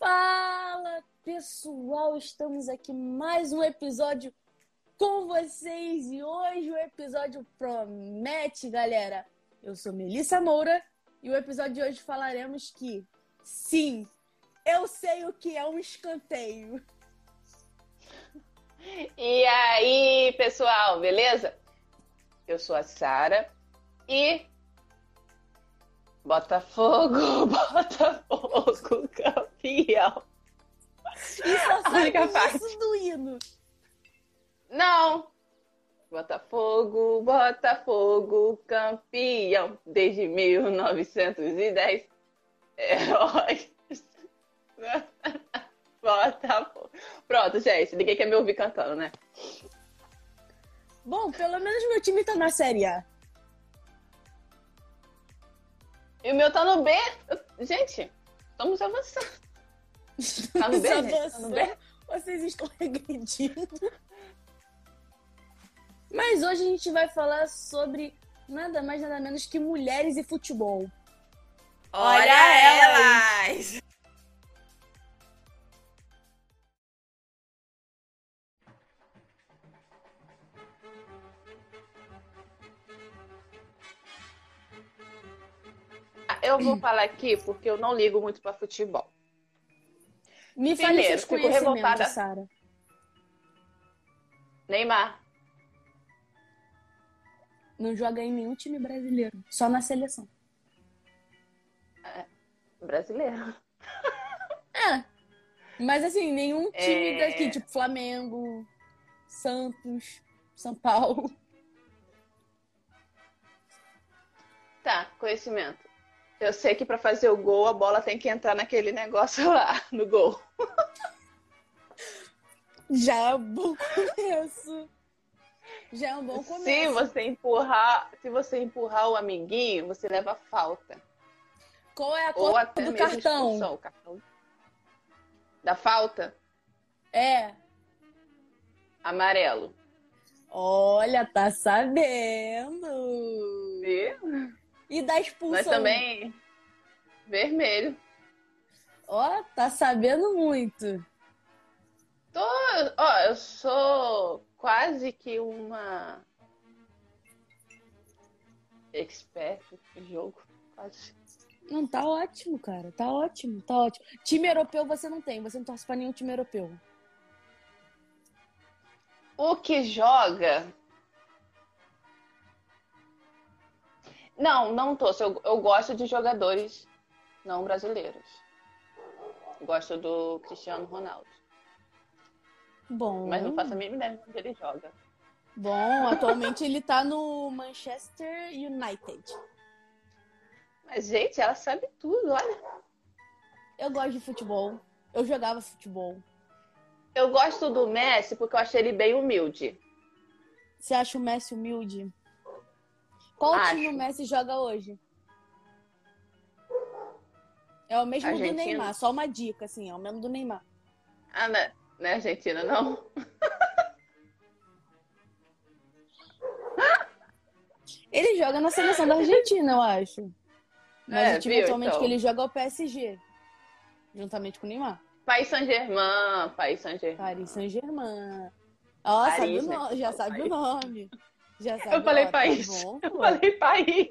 Fala pessoal, estamos aqui mais um episódio com vocês e hoje o episódio promete, galera. Eu sou Melissa Moura e o episódio de hoje falaremos que sim, eu sei o que é um escanteio. E aí, pessoal, beleza? Eu sou a Sara e Botafogo, Botafogo, campeão. E só sabe isso do hino. Não. Botafogo, Botafogo, campeão desde 1910. Heróis. Botafogo. Pronto, gente. Ninguém quer me ouvir cantando, né? Bom, pelo menos meu time tá na Série A. E o meu tá no B. Gente, estamos avançando. Tá no B, gente? Tá no B? Vocês estão regredindo. Mas hoje a gente vai falar sobre nada mais nada menos que mulheres e futebol. Olha elas! Eu vou falar aqui porque eu não ligo muito para futebol. Me fale seus fico revoltada. Sarah. Neymar. Não joga em nenhum time brasileiro, só na seleção. É, brasileiro. É. Mas assim, nenhum time é... daqui, tipo Flamengo, Santos, São Paulo. Tá, conhecimento. Eu sei que para fazer o gol a bola tem que entrar naquele negócio lá, no gol. Já é um bom começo. Já é um bom começo. Se você empurrar, se você empurrar o amiguinho, você leva falta. Qual é a cor do cartão? O cartão da falta? É. Amarelo. Olha, tá sabendo. E? E da expulsão. Mas também vermelho. Ó, oh, tá sabendo muito. Tô, ó, eu sou quase que uma expert no jogo, quase. Não, tá ótimo, cara. Tá ótimo, tá ótimo. Time europeu você não tem, você não torce pra nenhum time europeu. O que joga Não, não torço. Eu, eu gosto de jogadores não brasileiros. Gosto do Cristiano Ronaldo. Bom. Mas não faço a mínima ideia de onde ele joga. Bom, atualmente ele tá no Manchester United. Mas, gente, ela sabe tudo, olha. Eu gosto de futebol. Eu jogava futebol. Eu gosto do Messi porque eu achei ele bem humilde. Você acha o Messi humilde? Qual Acho. time o Messi joga hoje? É o mesmo Argentina. do Neymar, só uma dica, assim, é o mesmo do Neymar. Ah, não é, não é Argentina, não? ele joga na seleção da Argentina, eu acho. Mas é, o time viu, atualmente então. que ele joga é o PSG. Juntamente com o Neymar. Paris Saint-Germain, Paris Saint-Germain. Paris Saint-Germain. Ó, sabe o nome, já sabe Paris. o nome. Já sabe, eu falei ó, país. Tá bom, eu falei país.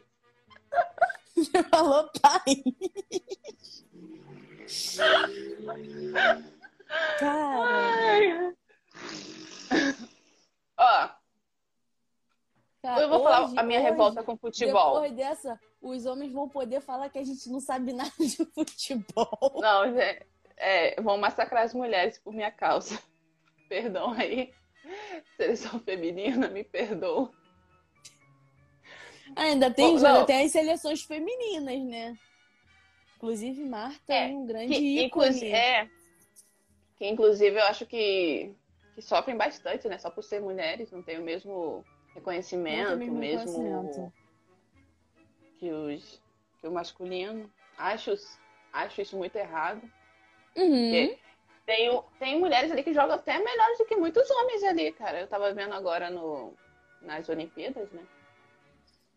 Você falou país. Cara. Ó. Eu vou hoje, falar a minha hoje, revolta com futebol. Depois dessa, os homens vão poder falar que a gente não sabe nada de futebol. Não, gente. É, vão massacrar as mulheres por minha causa. Perdão aí. Seleção feminina, me perdoa. Ainda tem, Bom, ainda tem as seleções femininas, né? Inclusive, Marta é, é um grande que, ícone. É, que inclusive eu acho que, que sofrem bastante, né? Só por ser mulheres, não tem o mesmo reconhecimento, o mesmo, mesmo que, os, que o masculino. Acho, acho isso muito errado. Uhum. Tem, tem mulheres ali que jogam até melhores do que muitos homens ali, cara. Eu tava vendo agora no, nas Olimpíadas, né?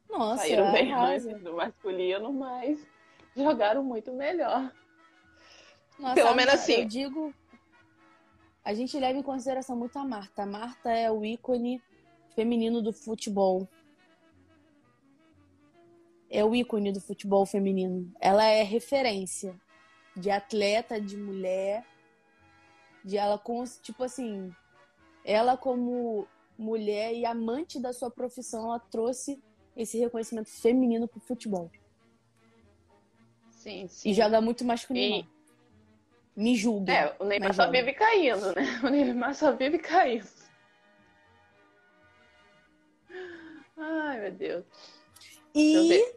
Nossa, Saíram é bem antes do masculino, mas jogaram muito melhor. Nossa, Pelo menos assim. Eu digo. A gente leva em consideração muito a Marta. A Marta é o ícone feminino do futebol. É o ícone do futebol feminino. Ela é referência de atleta, de mulher, de ela com, tipo assim, ela como mulher e amante da sua profissão, ela trouxe esse reconhecimento feminino pro futebol. Sim, sim. E joga muito mais que o Neymar. E- Me julga. É, o Neymar só joga. vive caindo, né? O Neymar só vive caindo. Ai, meu Deus. E.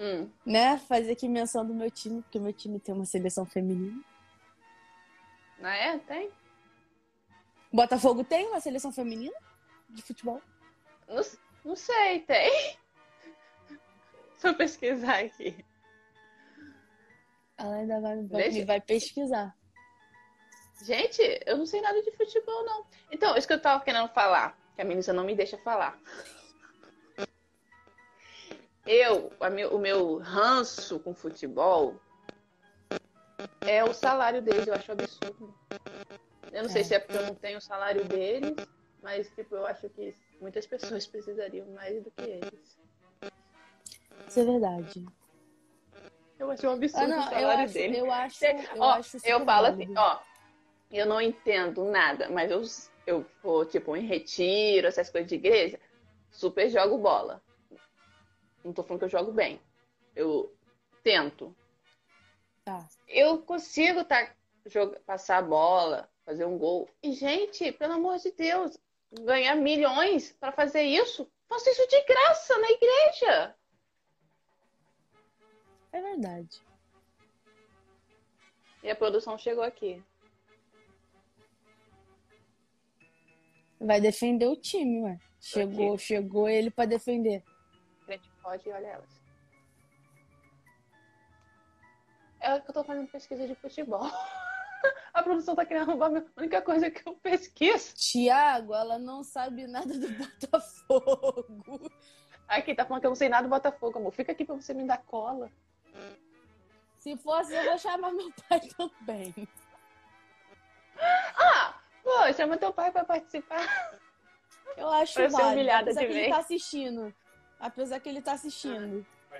Hum, né, fazer aqui menção do meu time, porque o meu time tem uma seleção feminina. Não é? Tem? Botafogo tem uma seleção feminina de futebol? Não, não sei, tem. Eu pesquisar aqui. Ela ainda vai, vai, vai pesquisar. Gente, eu não sei nada de futebol, não. Então, isso que eu tava querendo falar, que a Melissa não me deixa falar. Eu, meu- o meu ranço com futebol é o salário deles, eu acho absurdo. Eu não sei É. se é porque eu não tenho o salário deles, mas tipo, eu acho que muitas pessoas precisariam mais do que eles. Isso é verdade. Eu acho um absurdo Ah, não, o eu salário acho, deles. eu acho, eu ó, acho eu falo assim, ó, eu não entendo nada, mas eu, eu vou, tipo, em retiro, essas coisas de igreja, super jogo bola. Não tô falando que eu jogo bem. Eu tento. Tá. Eu consigo tá, joga- passar a bola, fazer um gol. E, gente, pelo amor de Deus, ganhar milhões pra fazer isso? Faço isso de graça na igreja. É verdade. E a produção chegou aqui. Vai defender o time, ué. Chegou, chegou ele pra defender. Frente pode e olha elas. É que eu tô fazendo pesquisa de futebol. A produção tá querendo roubar a minha- única coisa que eu pesquiso. Tiago, ela não sabe nada do Botafogo. Aqui, tá falando que eu não sei nada do Botafogo, amor. Fica aqui pra você me dar cola. Se fosse, eu vou chamar meu pai também. Ah, pô, chama teu pai pra participar. Eu acho Pra ser válido. humilhada Apesar de que ele vez. tá assistindo. Apesar que ele tá assistindo. Ah,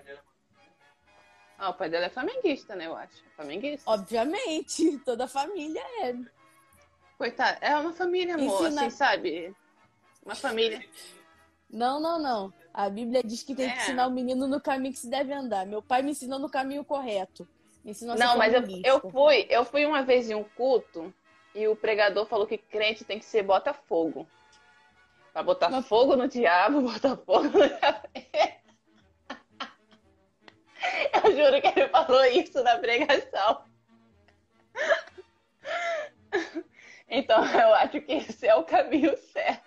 o pai dela é flamenguista, né, eu acho. Flamenguista. Obviamente, toda a família é. Coitado, é uma família, amor, Ensina- assim, sabe? Uma família. Não, não, não. A Bíblia diz que tem que É. ensinar o menino no caminho que se deve andar. Meu pai me ensinou no caminho correto. Me ensinou Não, mas eu, eu fui, eu fui uma vez em um culto e o pregador falou que crente tem que ser Botafogo. Pra botar Mas- fogo no diabo, botar fogo no diabo. Eu juro que ele falou isso na pregação. Então eu acho que esse é o caminho certo.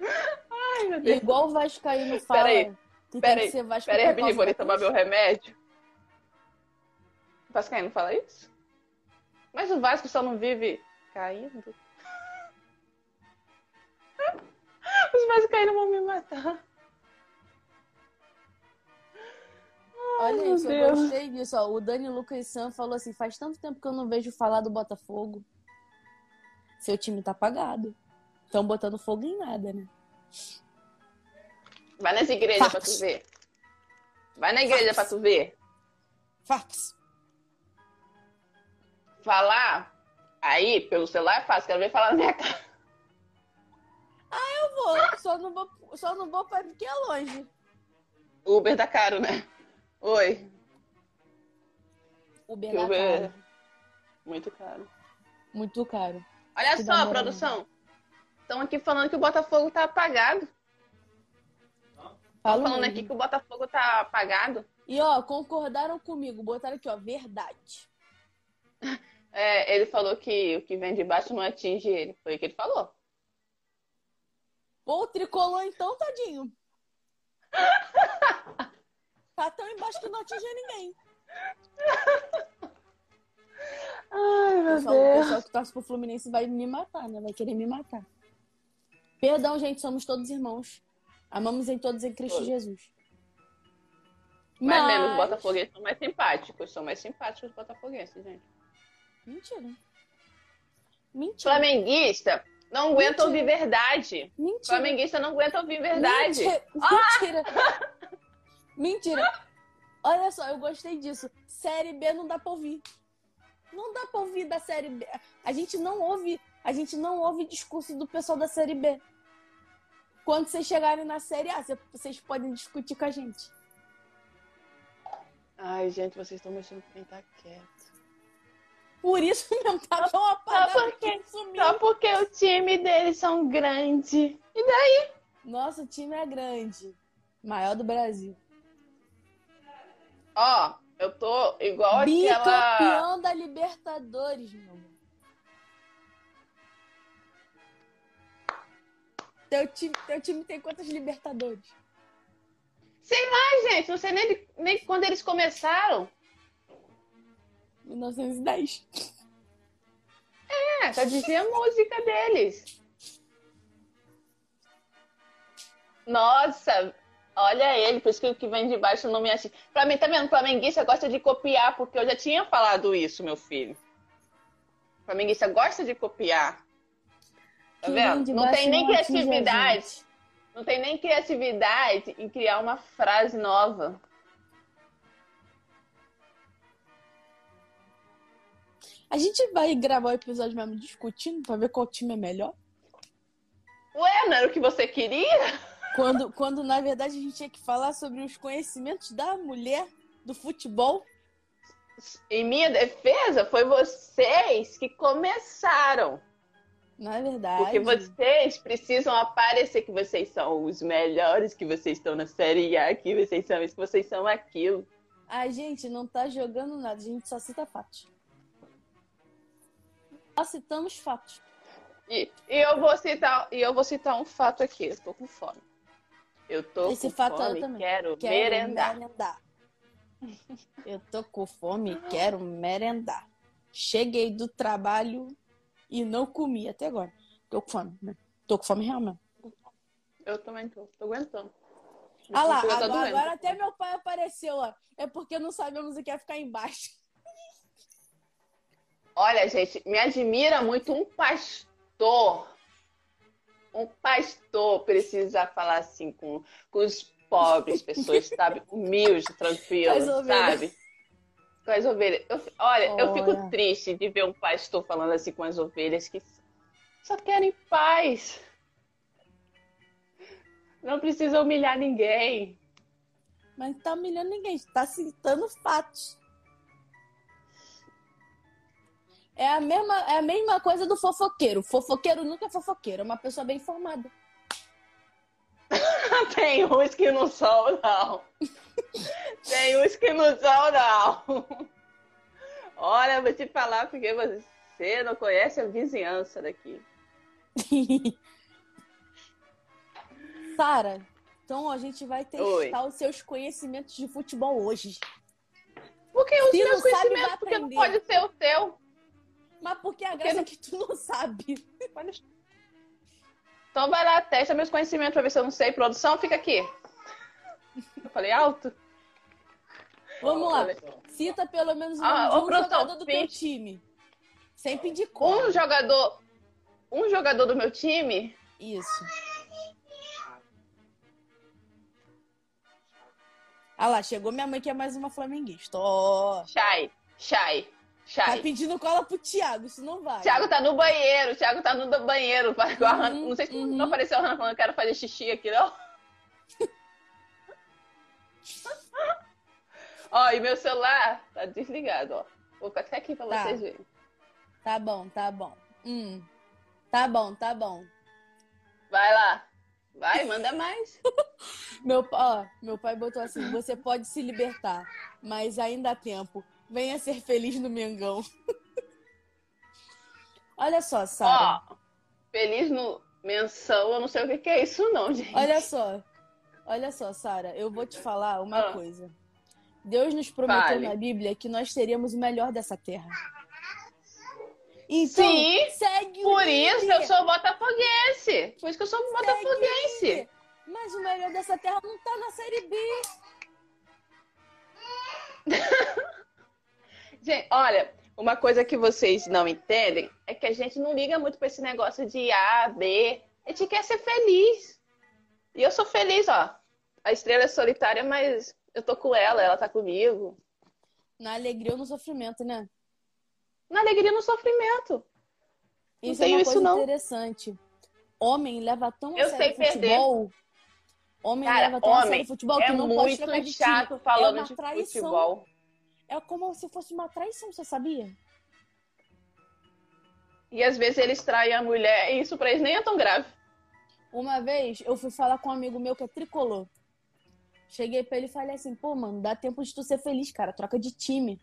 Ai, meu Deus. Igual o Vascaíno fala. Peraí, que peraí, que ser Vasco Pera aí, por rapidinho, vou tomar meu remédio. O Vascaíno fala isso? Mas o Vasco só não vive caindo. Os Vascaínos vão me matar. Olha meu isso, eu gostei disso. Ó. O Dani Lucas San falou assim: faz tanto tempo que eu não vejo falar do Botafogo. Seu time tá apagado. Estão botando fogo em nada, né? Vai nas igrejas pra Fatos. tu ver. Vai na igreja pra tu ver. Fax. Falar aí pelo celular é fácil, quero ver falar na minha cara. Eu vou, só não vou, só não vou pra porque é longe. Uber tá caro, né? Oi. Uber Uber. caro. Muito caro. Muito caro. Olha Que só, produção. Estão aqui falando que o Botafogo tá apagado. Falo falando mesmo. aqui que o Botafogo tá apagado. E ó, concordaram comigo, botaram aqui, ó, verdade. É, ele falou que o que vem de baixo não atinge ele. Foi o que ele falou. Pô, o tricolor então, tadinho. tá tão embaixo que não atinge ninguém. Ai, O pessoal, o pessoal que torce pro Fluminense vai me matar, né? Vai querer me matar. Perdão, gente, somos todos irmãos. Amamos em todos em Cristo Todos. Jesus. Mas, Mas mesmo, os botafoguenses são mais simpáticos. São mais simpáticos os botafoguenses, gente. Mentira. Mentira. Flamenguista não aguenta ouvir verdade. Mentira. Flamenguista não aguenta ouvir verdade. Mentira. Ah! Mentira. Mentira. Olha só, eu gostei disso. Série B não dá pra ouvir. Não dá pra ouvir da série B. A gente não ouve, a gente não ouve discurso do pessoal da série B. Quando vocês chegarem na série A, vocês podem discutir com a gente. Ai, gente, vocês estão mexendo com quem tá quieto. Por isso mesmo tá tão apagado só porque, só porque o time deles são grande. E daí? Nosso time é grande. Maior do Brasil. Ó, eu tô igual Bicampeão aquela... Bicampeão da Libertadores, meu amor. Teu time, teu time tem quantas Libertadores? Sei lá, gente. Não sei nem, nem quando eles começaram. 1910. É, já dizia a música deles. Nossa, olha ele, por isso que o que vem de baixo não me acha. Pra mim, tá vendo? Flamenguista gosta de copiar, porque eu já tinha falado isso, meu filho. Flamenguista gosta de copiar. Tá que vendo? Não tem nem criatividade. Não tem nem criatividade em criar uma frase nova. A gente vai gravar o episódio mesmo discutindo pra ver qual time é melhor? Ué, não era o que você queria? Quando, quando na verdade a gente tinha que falar sobre os conhecimentos da mulher do futebol. Em minha defesa, foi vocês que começaram. É verdade. Porque vocês precisam aparecer que vocês são os melhores, que vocês estão na Série A, que vocês são isso, que vocês são aquilo. A gente não tá jogando nada, a gente só cita fatos. Só citamos fatos. E, e, eu vou citar, e eu vou citar um fato aqui. Eu tô com fome. Eu tô Esse com fato fome, eu também. quero, quero merendar. merendar. Eu tô com fome, quero merendar. Cheguei do trabalho e não comi até agora. Tô com fome, né? Tô com fome realmente. Eu também tô, tô aguentando. Ah lá, agora, agora, até meu pai apareceu, ó. É porque não sabemos o que é ficar embaixo. Olha, gente, me admira muito um pastor. Um pastor precisa falar assim com, com os pobres, pessoas, sabe? Humildes, tranquilos, sabe? Com as ovelhas. Eu, olha, olha, eu fico triste de ver um pastor falando assim com as ovelhas que só querem paz. Não precisa humilhar ninguém. Mas não tá humilhando ninguém, está citando fatos. É a, mesma, é a mesma coisa do fofoqueiro. Fofoqueiro nunca é fofoqueiro, é uma pessoa bem informada. Tem uns que não são, não. Tem uns que não são, não. Olha, vou te falar porque você não conhece a vizinhança daqui. Sara, então a gente vai testar Oi. os seus conhecimentos de futebol hoje. Porque os meus conhecimentos, porque não pode ser o teu. Mas porque a graça é que tu não sabe. Então vai lá, testa meus conhecimentos pra ver se eu não sei. Produção, fica aqui. Eu falei alto? Vamos lá. Cita pelo menos um, ah, um jogador do teu time. Sem pedir cor. Um jogador. Um jogador do meu time? Isso. Ah lá, chegou minha mãe que é mais uma flamenguista. Oh. Chay, Chay. Tá pedindo cola pro Thiago, isso não vai. Thiago tá no banheiro, Thiago tá no banheiro. Uhum, não sei se uhum. não apareceu a Hannah falando que quero fazer xixi aqui, não. ó, e meu celular tá desligado, ó. Vou ficar até aqui pra tá. vocês verem. Tá bom, tá bom. Hum. Tá bom, tá bom. Vai lá. Vai, manda mais. meu, ó, meu pai botou assim: você pode se libertar, mas ainda há tempo. Venha ser feliz no Mengão. Olha só, Sara. Ó, feliz no menção, eu não sei o que, é isso, não, gente. Olha só. Olha só, Sara, eu vou te falar uma ah. coisa. Deus nos prometeu Fale. na Bíblia que nós teríamos o melhor dessa terra. Então, Sim, segue por isso eu sou botafoguense. Por isso que eu sou segue botafoguense. Mas o melhor dessa terra não tá na Série B. Gente, olha, uma coisa que vocês não entendem é que a gente não liga muito para esse negócio de A, B. A gente quer ser feliz. E eu sou feliz, ó. A estrela é solitária, mas eu tô com ela, ela tá comigo. Na alegria ou no sofrimento, né? Na alegria ou no sofrimento. Isso não é uma coisa não. interessante. Homem leva tão eu a sério futebol. Perder. Homem Cara, leva tão a sério futebol é que não muito pode chato falando é de futebol. É como se fosse uma traição, você sabia? E às vezes eles traem a mulher e isso pra eles nem é tão grave. Uma vez eu fui falar com um amigo meu que é tricolor. Cheguei pra ele e falei assim, pô, mano, dá tempo de tu ser feliz, cara. Troca de time.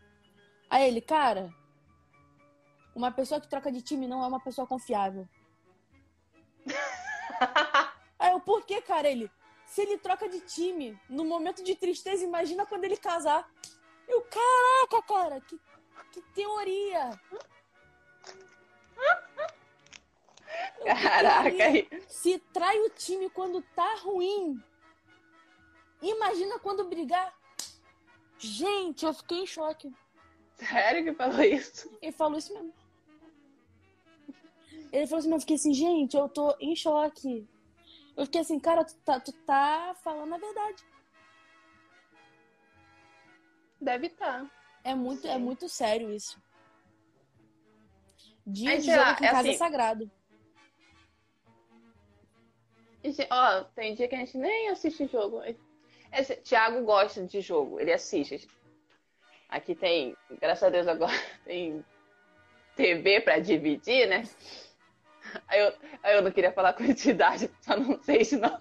Aí ele, cara, uma pessoa que troca de time não é uma pessoa confiável. Aí eu, por que, cara? Ele, se ele troca de time no momento de tristeza, imagina quando ele casar. Eu, caraca, cara, que, que teoria! Caraca. Se trai o time quando tá ruim, imagina quando brigar. Gente, eu fiquei em choque. Sério que falou isso? Ele falou isso mesmo. Ele falou assim, mas eu fiquei assim, gente, eu tô em choque. Eu fiquei assim, cara, tu tá, tu tá falando a verdade. Deve estar. Tá. É muito, é muito sério isso. Dia Aí, de jogo lá, em é casa é assim, é sagrado. Ó, tem dia que a gente nem assiste jogo. Esse, Thiago gosta de jogo, ele assiste. Aqui tem, graças a Deus agora, tem TV para dividir, né? Aí eu, aí eu não queria falar quantidade, só não sei esse nome.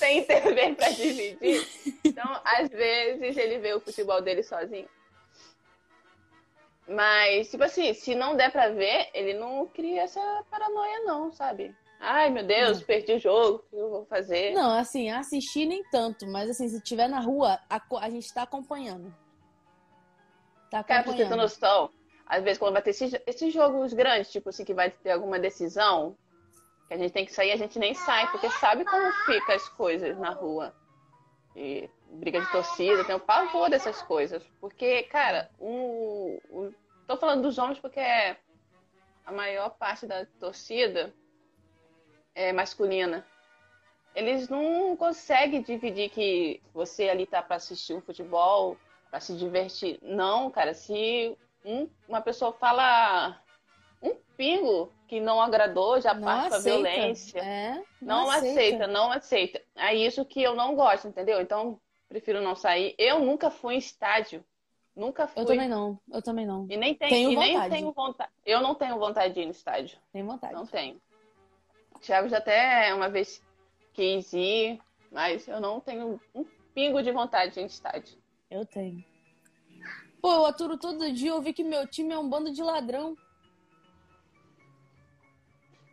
Tem TV para dividir. Então, às vezes, ele vê o futebol dele sozinho. Mas, tipo assim, se não der pra ver, ele não cria essa paranoia, não, sabe? Ai, meu Deus, perdi o jogo, o que eu vou fazer? Não, assim, assistir nem tanto, mas assim, se tiver na rua, a, a gente tá acompanhando. Tá acompanhando. Cara, pra você ter noção, às vezes quando vai ter esses, esses jogos grandes, tipo assim, que vai ter alguma decisão, que a gente tem que sair, a gente nem sai, porque sabe como fica as coisas na rua. E briga de torcida, tem um pavor dessas coisas. Porque, cara, o, o, tô falando dos homens porque é a maior parte da torcida é masculina. Eles não conseguem dividir que você ali tá para assistir um futebol, para se divertir. Não, cara, se um, uma pessoa fala um pingo que não agradou, já não parte violência. É, não, não aceita. aceita, não aceita. É isso que eu não gosto, entendeu? Então, prefiro não sair. Eu nunca fui em estádio. Nunca fui. Eu também não. Eu também não. E nem tenho, tenho e vontade. nem tenho vontade. Eu não tenho vontade de ir no estádio. Tenho vontade. Não tenho. O Thiago já até uma vez quis ir, mas eu não tenho um pingo de vontade de ir no estádio. Eu tenho. Pô, eu aturo todo dia, eu vi que meu time é um bando de ladrão.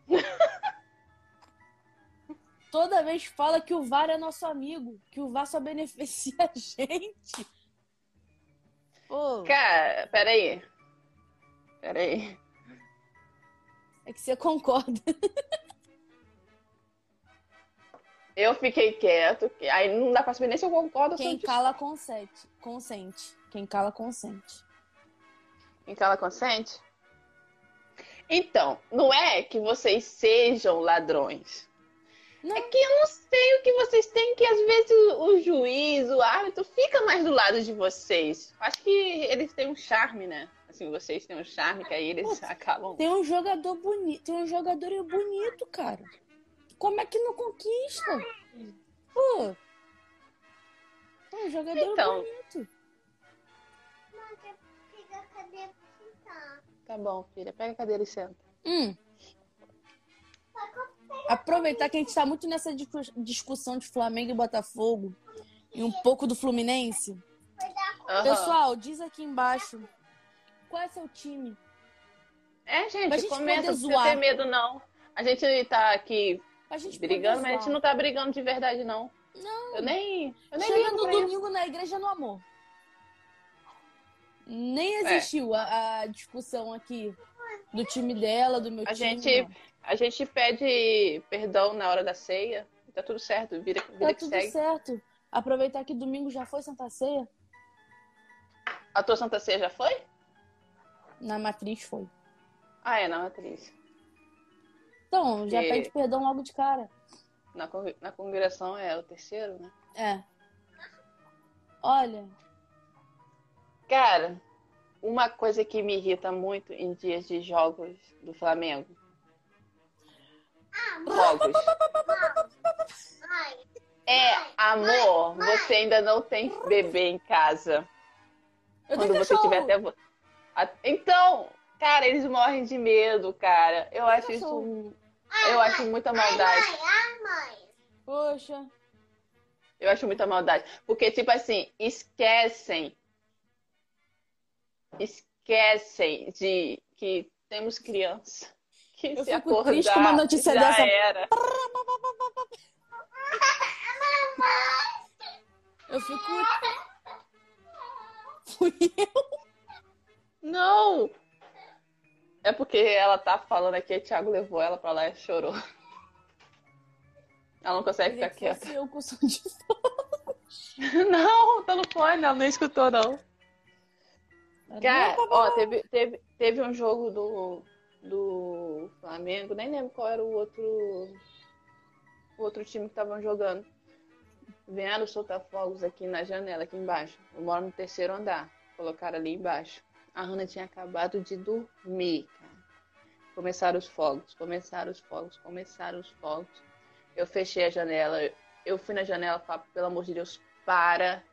Toda vez fala que o VAR é nosso amigo, que o VAR só beneficia a gente. Pô. Cara, peraí. Peraí. É que você concorda. Eu fiquei quieto, aí não dá pra saber nem se eu concordo ou Quem cala consente. Consente. Quem cala consente. Quem cala consente? Então, não é que vocês sejam ladrões. Não. É que eu não sei o que vocês têm, que às vezes o, o, juiz, o árbitro, fica mais do lado de vocês. Acho que eles têm um charme, né? Assim, vocês têm um charme que aí eles Pô, acabam. Tem um jogador bonito, tem um jogador bonito, cara. Como é que não conquista? Pô. Tem um jogador então, bonito. Tá bom, filha. Pega a cadeira e senta. Hum. Aproveitar que a gente tá muito nessa discussão de Flamengo e Botafogo e um pouco do Fluminense. Uhum. Pessoal, diz aqui embaixo qual é seu time. É, gente, gente comenta, não ter medo, não. A gente tá aqui brigando, mas a gente não tá brigando de verdade, não. Não. Eu nem. Eu nem Chega no domingo na igreja no amor. Nem é. existiu é. a, a, discussão aqui do time dela, do meu a time. Gente, a gente pede perdão na hora da ceia. Tá tudo certo, vira, vira tá tudo segue. certo. aproveitar que domingo já foi Santa Ceia. A tua Santa Ceia já foi? Na matriz foi. Ah, é, na matriz. Então, já pede perdão logo de cara. Na, na congregação é o terceiro, né? É. Olha. Cara, uma coisa que me irrita muito em dias de jogos do Flamengo. Jogos. É, amor, você ainda não tem bebê em casa. Eu Quando você tiver até. Então, cara, eles morrem de medo, cara. Eu acho isso. Eu acho muita maldade. Poxa. Eu acho muita maldade. Porque, tipo assim, esquecem. Esquecem de que temos criança. Que eu se fico acordar, triste com uma notícia já dessa. Era. Eu fico. Fui eu? Não! É porque ela tá falando aqui, o Thiago levou ela pra lá e chorou. Ela não consegue ficar quieta. Eu com som de Não, tá no fone, ela nem escutou, não. Cara, ó, teve, teve, teve um jogo do, do Flamengo, nem lembro qual era o outro o outro time que estavam jogando. Vieram soltar fogos aqui na janela, aqui embaixo. Eu moro no terceiro andar. Colocaram ali embaixo. A Hannah tinha acabado de dormir, cara. Começaram os fogos, começaram os fogos, começaram os fogos. Eu fechei a janela. Eu fui na janela e pelo amor de Deus, para.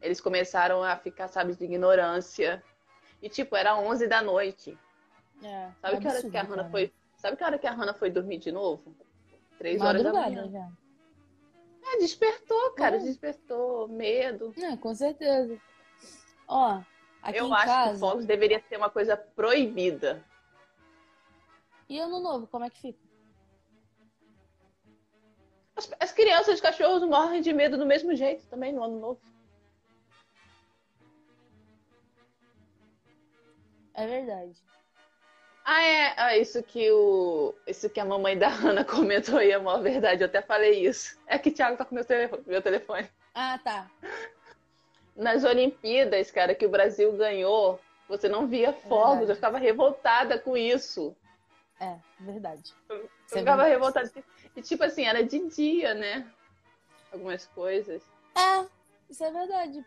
Eles começaram a ficar, sabe, de ignorância. E, tipo, era 11 da noite. É, sabe, é que hora que a Hannah foi, sabe que hora que a Hannah foi dormir de novo? Três horas da manhã. Já. É, despertou, cara, despertou medo. É, com certeza. Ó, aqui Eu em acho casa... que fogos deveria ser uma coisa proibida. E ano novo, como é que fica? As, as crianças, os cachorros morrem de medo do mesmo jeito também no ano novo. É verdade. Ah, é. Ah, isso que o. Isso que a mamãe da Ana comentou aí é uma verdade. Eu até falei isso. É que o Thiago tá com meu telefone, meu telefone. Ah, tá. Nas Olimpíadas, cara, que o Brasil ganhou, você não via fogos. É eu ficava revoltada com isso. É, verdade. Eu, eu ficava revoltada. E tipo assim, era de dia, né? Algumas coisas. É, isso é verdade.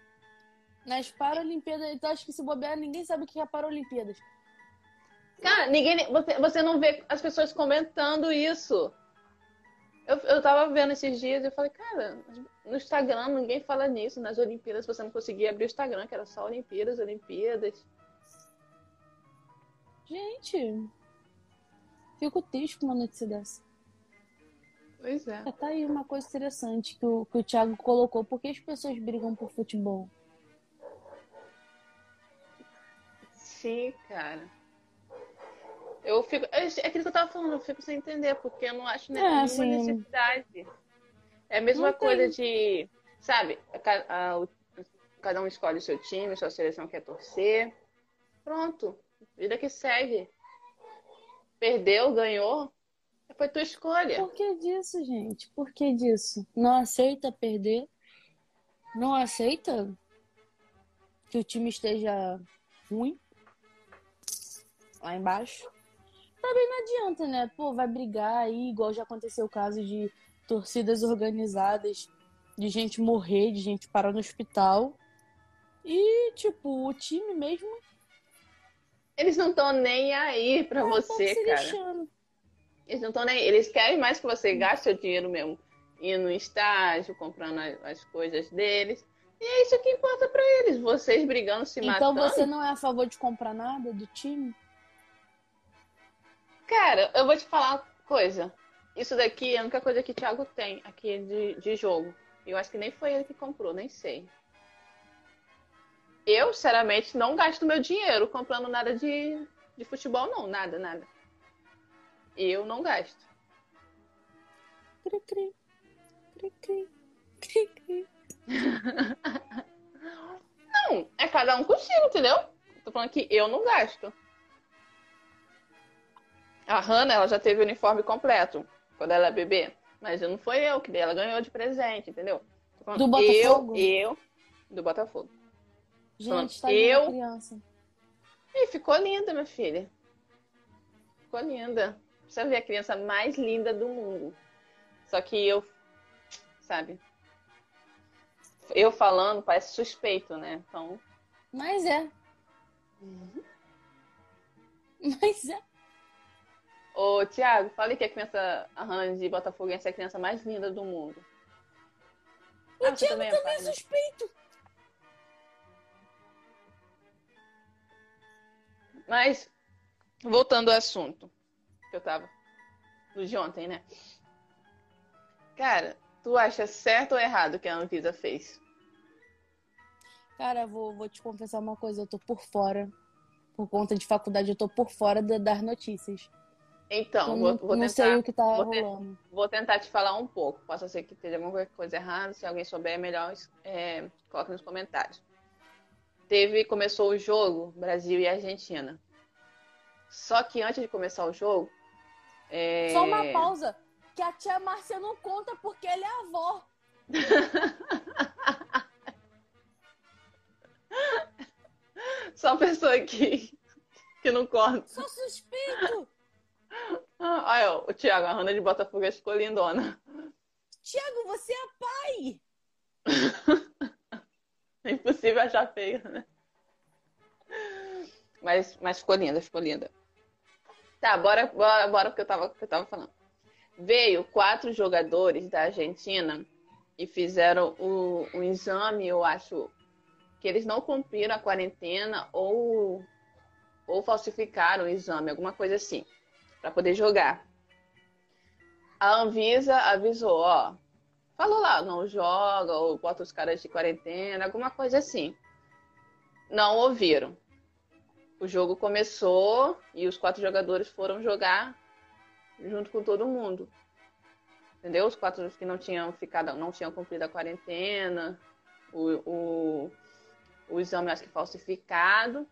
Nas Paralimpíadas, então acho que se bobear, ninguém sabe o que é Paralimpíadas. Cara, ninguém. Você, você não vê as pessoas comentando isso. Eu, eu tava vendo esses dias e eu falei, cara, no Instagram ninguém fala nisso. Nas Olimpíadas você não conseguia abrir o Instagram, que era só Olimpíadas, Olimpíadas. Gente, fico triste com uma notícia dessa. Pois é. Tá aí uma coisa interessante que o, que o Thiago colocou. Por que as pessoas brigam por futebol? Sim, cara. Eu fico. É, é aquilo que eu tava falando, eu fico sem entender, porque eu não acho é, nenhuma assim, necessidade. É a mesma coisa de. Sabe, a, a, cada um escolhe o seu time, sua seleção quer torcer. Pronto. Vida que segue. Perdeu, ganhou. Foi tua escolha. Por que disso, gente? Por que disso? Não aceita perder? Não aceita que o time esteja ruim? Lá embaixo? também não adianta, né? Pô, vai brigar aí, igual já aconteceu o caso de torcidas organizadas, de gente morrer, de gente parar no hospital. E, tipo, o time mesmo. Eles não estão nem aí pra é, você, cara. Deixando. Eles não estão nem. Eles querem mais que você gaste o dinheiro mesmo. Ir no estágio, comprando as coisas deles. E é isso que importa para eles. Vocês brigando, se então matando. Então você não é a favor de comprar nada do time? Cara, eu vou te falar uma coisa. Isso daqui é a única coisa que o Thiago tem aqui de, de jogo. Eu acho que nem foi ele que comprou, nem sei. Eu, sinceramente, não gasto meu dinheiro comprando nada de, de futebol, não. Nada, nada. Eu não gasto. Cri, cri. Cri, cri. Cri, cri. não, é cada um consigo, entendeu? Tô falando que eu não gasto. A Hannah, ela já teve o uniforme completo quando ela é bebê. Mas não foi eu que dei, ela ganhou de presente, entendeu? Do Botafogo? Eu, eu, do Botafogo. Gente, tá eu... criança. E ficou linda, minha filha. Ficou linda. Você vê a criança mais linda do mundo. Só que eu, sabe? Eu falando parece suspeito, né? Então. Mas é. Uhum. Mas é. Ô, Tiago, falei que a criança, a Hannah de Botafogo é a criança mais linda do mundo. O ah, Tiago também, é, também é suspeito. Mas, voltando ao assunto que eu tava do de ontem, né? Cara, tu acha certo ou errado o que a Anvisa fez? Cara, vou, vou te confessar uma coisa, eu tô por fora. Por conta de faculdade, eu tô por fora de, das notícias. Então, vou, vou não tentar. sei o que tá vou rolando. vou tentar te falar um pouco. Posso ser que esteja alguma coisa errada. Se alguém souber, é melhor é, coloque nos comentários. Teve, começou o jogo Brasil e Argentina. Só que antes de começar o jogo. É... Só uma pausa. Que a tia Márcia não conta porque ela é avó. Só pessoa que, que não conta. Sou suspeito. Olha, o Thiago, a Rana de Botafogo é ficou lindona. Thiago, você é pai! é impossível achar feio, né? Mas, mas ficou linda, ficou linda. Tá, bora, bora, bora porque eu tava, eu tava falando. Veio quatro jogadores da Argentina e fizeram o, o exame, eu acho que eles não cumpriram a quarentena ou, ou falsificaram o exame, alguma coisa assim para poder jogar. A Anvisa avisou, ó, falou lá, não joga ou bota os caras de quarentena, alguma coisa assim. Não ouviram. O jogo começou e os quatro jogadores foram jogar junto com todo mundo. Entendeu? Os quatro que não tinham ficado, não tinham cumprido a quarentena, o, o, o exame acho que falsificado,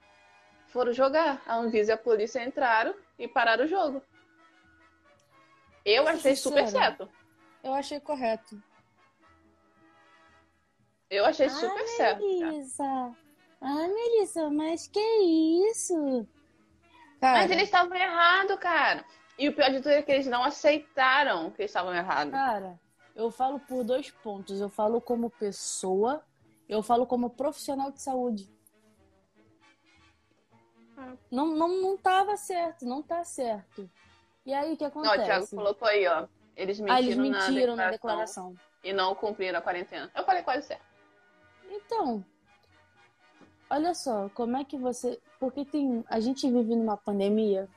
foram jogar. A Anvisa e a polícia entraram e pararam o jogo. Eu achei super certo. Eu achei correto. Eu achei super ah, certo. Melissa. Ah, Melissa, mas que isso? Cara. Mas eles estavam errados, cara. E o pior de tudo é que eles não aceitaram que eles estavam errados. Cara, eu falo por dois pontos. Eu falo como pessoa, eu falo como profissional de saúde. Não, não, não tava certo, não tá certo. E aí o que acontece? Não, o Thiago colocou aí, ó. Eles mentiram, ah, eles mentiram na, declaração, na declaração. E não cumpriram a quarentena. Eu falei quase certo. Então, olha só, como é que você. Porque tem. A gente vive numa pandemia.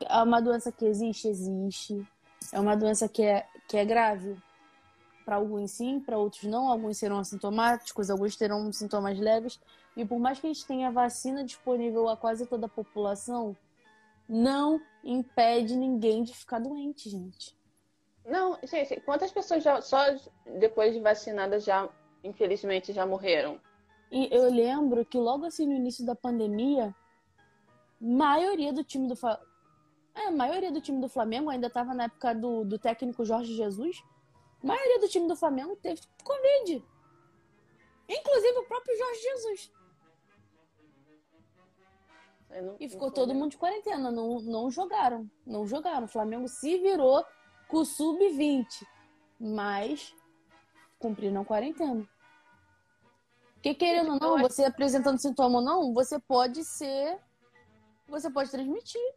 É uma doença que existe, existe. É uma doença que é, que é grave. Para alguns sim, para outros não. Alguns serão assintomáticos, alguns terão sintomas leves. E por mais que a gente tenha vacina disponível a quase toda a população, não impede ninguém de ficar doente, gente. Não, gente, quantas pessoas já só depois de vacinadas já, infelizmente, já morreram? E eu lembro que logo assim no início da pandemia, maioria do time do é, a maioria do time do Flamengo ainda estava na época do, do técnico Jorge Jesus. A maioria do time do Flamengo teve Covid. Inclusive o próprio Jorge Jesus. Não, e ficou todo mundo de quarentena. Não, não jogaram. Não jogaram. O Flamengo se virou com o sub-20. Mas cumpriram a quarentena. Porque querendo ou não, você apresentando sintoma ou não, você pode ser. Você pode transmitir.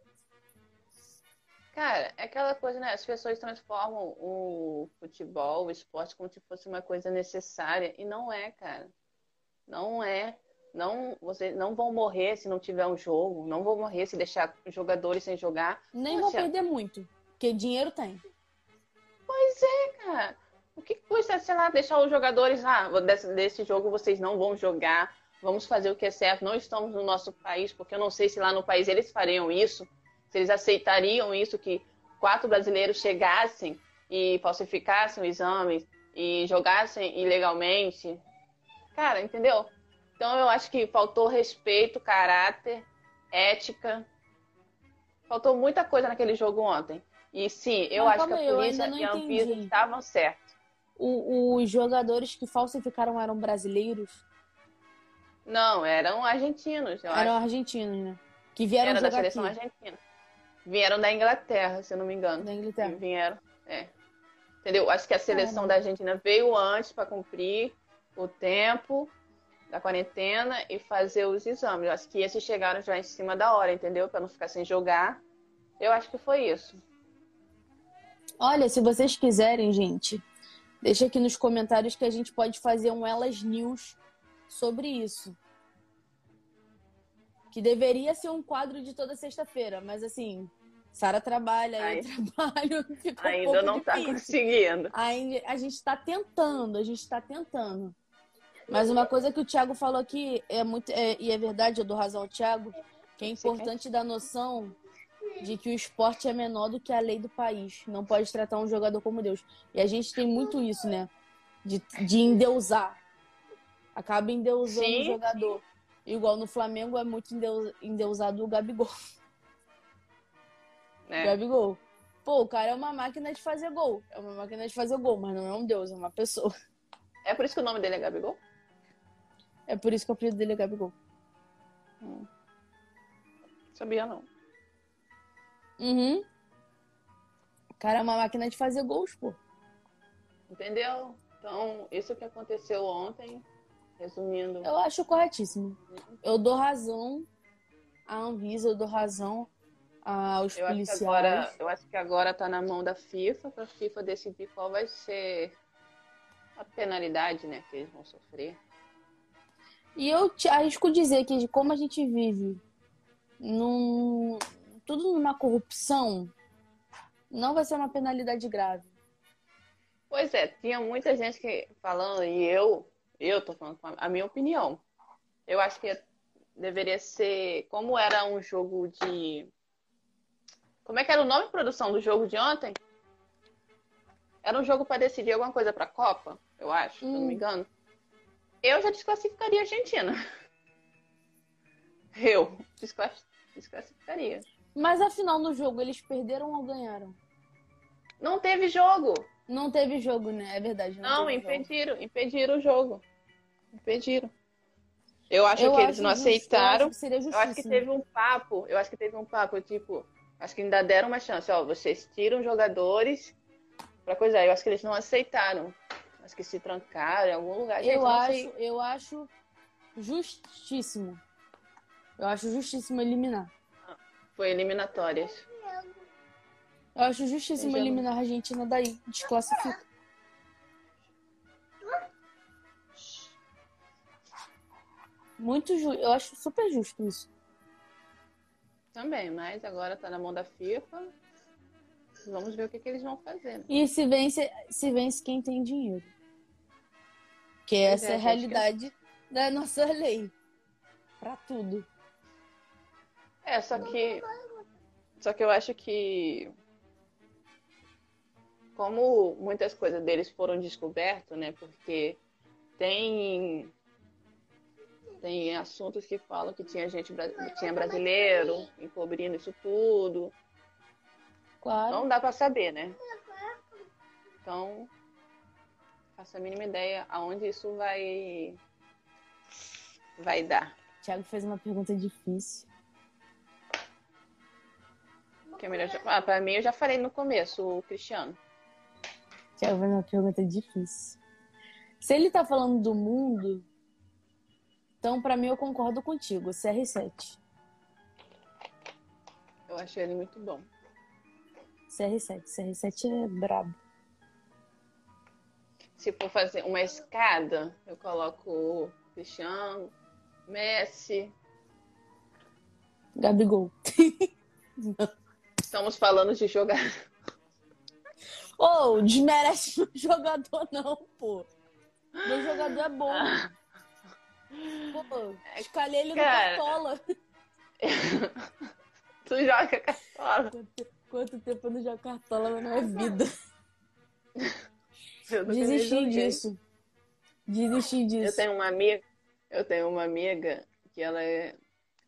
Cara, é aquela coisa, né? As pessoas transformam o futebol, o esporte, como se fosse uma coisa necessária. E não é, cara. Não é. Não, vocês não vão morrer se não tiver um jogo, não vão morrer se deixar jogadores sem jogar. Nem Poxa. vão perder muito, porque dinheiro tem. Pois é, cara. O que custa, sei lá, deixar os jogadores, ah, desse, desse jogo vocês não vão jogar, vamos fazer o que é certo, não estamos no nosso país, porque eu não sei se lá no país eles fariam isso, se eles aceitariam isso, que quatro brasileiros chegassem e falsificassem o exame e jogassem ilegalmente. Cara, entendeu? Então eu acho que faltou respeito, caráter, ética. Faltou muita coisa naquele jogo ontem. E sim, eu Mas, acho que a polícia e a Anvisa estavam certos. o, os jogadores que falsificaram eram brasileiros? Não, eram argentinos. eram acho. argentinos, né? Que vieram Era da seleção aqui. argentina. Vieram da Inglaterra, se eu não me engano. Da Inglaterra. Vieram, é. Entendeu? Acho que a seleção da Argentina veio antes para cumprir o tempo da quarentena e fazer os exames. Eu acho que esses chegaram já em cima da hora, entendeu? Para não ficar sem jogar. Eu acho que foi isso. Olha, se vocês quiserem, gente, deixa aqui nos comentários que a gente pode fazer um Elas News sobre isso. Que deveria ser um quadro de toda sexta-feira, mas assim, Sara trabalha, Ai. eu trabalho, fica um Ainda pouco não tá difícil. conseguindo. Ainda, a gente está tentando, a gente está tentando. Mas uma coisa que o Thiago falou aqui é muito é- e é verdade, eu dou razão ao Thiago, que é importante dar noção de que o esporte é menor do que a lei do país. Não pode tratar um jogador como Deus. E a gente tem muito isso, né? De, de endeusar. Acaba endeusando Sim, o jogador. Igual no Flamengo é muito endeu- endeusado o Gabigol. né? Gabigol. Pô, o cara é uma máquina de fazer gol. É uma máquina de fazer gol, mas não é um deus, é uma pessoa. É por isso que o nome dele é Gabigol? É por isso que o apelido dele é Gabigol. Sabia não. Uhum. O cara é uma máquina de fazer gols, pô. Entendeu? Então, isso que aconteceu ontem, resumindo. Eu acho corretíssimo. Eu dou razão à Anvisa, eu dou razão aos Eu acho, que policiais. agora, eu acho que agora tá na mão da FIFA, pra FIFA decidir qual vai ser a penalidade, né, que eles vão sofrer. E eu te arrisco dizer que como a gente vive num, tudo numa corrupção, não vai ser uma penalidade grave. Pois é, tinha muita gente que falando, e eu, eu tô falando a, a minha opinião. Eu acho que deveria ser, como era um jogo de. Como é que era o nome de produção do jogo de ontem? Era um jogo para decidir alguma coisa pra Copa, eu acho, se eu não Hum. me engano. Eu já desclassificaria a Argentina. Eu desclass- desclassificaria. Mas afinal no jogo eles perderam ou ganharam? Não teve jogo. Não teve jogo, né? É verdade. Não, teve jogo. impediram, impediram o jogo. Impediram. Eu acho Eu que eles acho não justo, eu aceitaram. acho Eu acho que teve um papo, eu acho que teve um papo, tipo, acho que ainda deram uma chance, ó, vocês tiram jogadores pra coisa. Eu acho que eles não aceitaram. Acho que se trancaram em algum lugar. Gente, Eu acho, sei. eu acho justíssimo. Eu acho justíssimo eliminar. Foi eliminatórias. Eu acho justíssimo Eu já não- eliminar a Argentina daí. Desclassifica. Muito justo. Eu acho super justo isso. Também, mas agora tá na mão da FIFA. Vamos ver o que, que eles vão fazer. né? E se vence, se vence quem tem dinheiro. Que Pois essa é, é a gente, realidade da nossa lei. Pra tudo. É, só que. Só que eu acho que. Como muitas coisas deles foram descobertas, né? Porque tem. Tem assuntos que falam que tinha gente tinha brasileiro encobrindo isso tudo. Claro. Não dá pra saber, né? Então, faço a mínima ideia aonde isso vai vai dar. Thiago fez uma pergunta difícil. Que é melhor. Ah, pra mim eu já falei no começo, o Cristiano. Thiago fez uma pergunta difícil. Se ele tá falando do mundo, então pra mim eu concordo contigo. CR7. Eu achei ele muito bom. CR7. CR7 é brabo. Se for fazer uma escada, eu coloco o Cristiano, Messi. Gabigol. Estamos falando de jogar. Ô, desmerece meu jogador, não, pô. Meu jogador é bom. Pô, escalei ele no Cara. Cartola. tu joga cartola. Quanto, quanto tempo eu não jogo Cartola na minha vida? Eu Desisti disso. Desisti Eu disso. tenho uma amiga, eu tenho uma amiga que ela é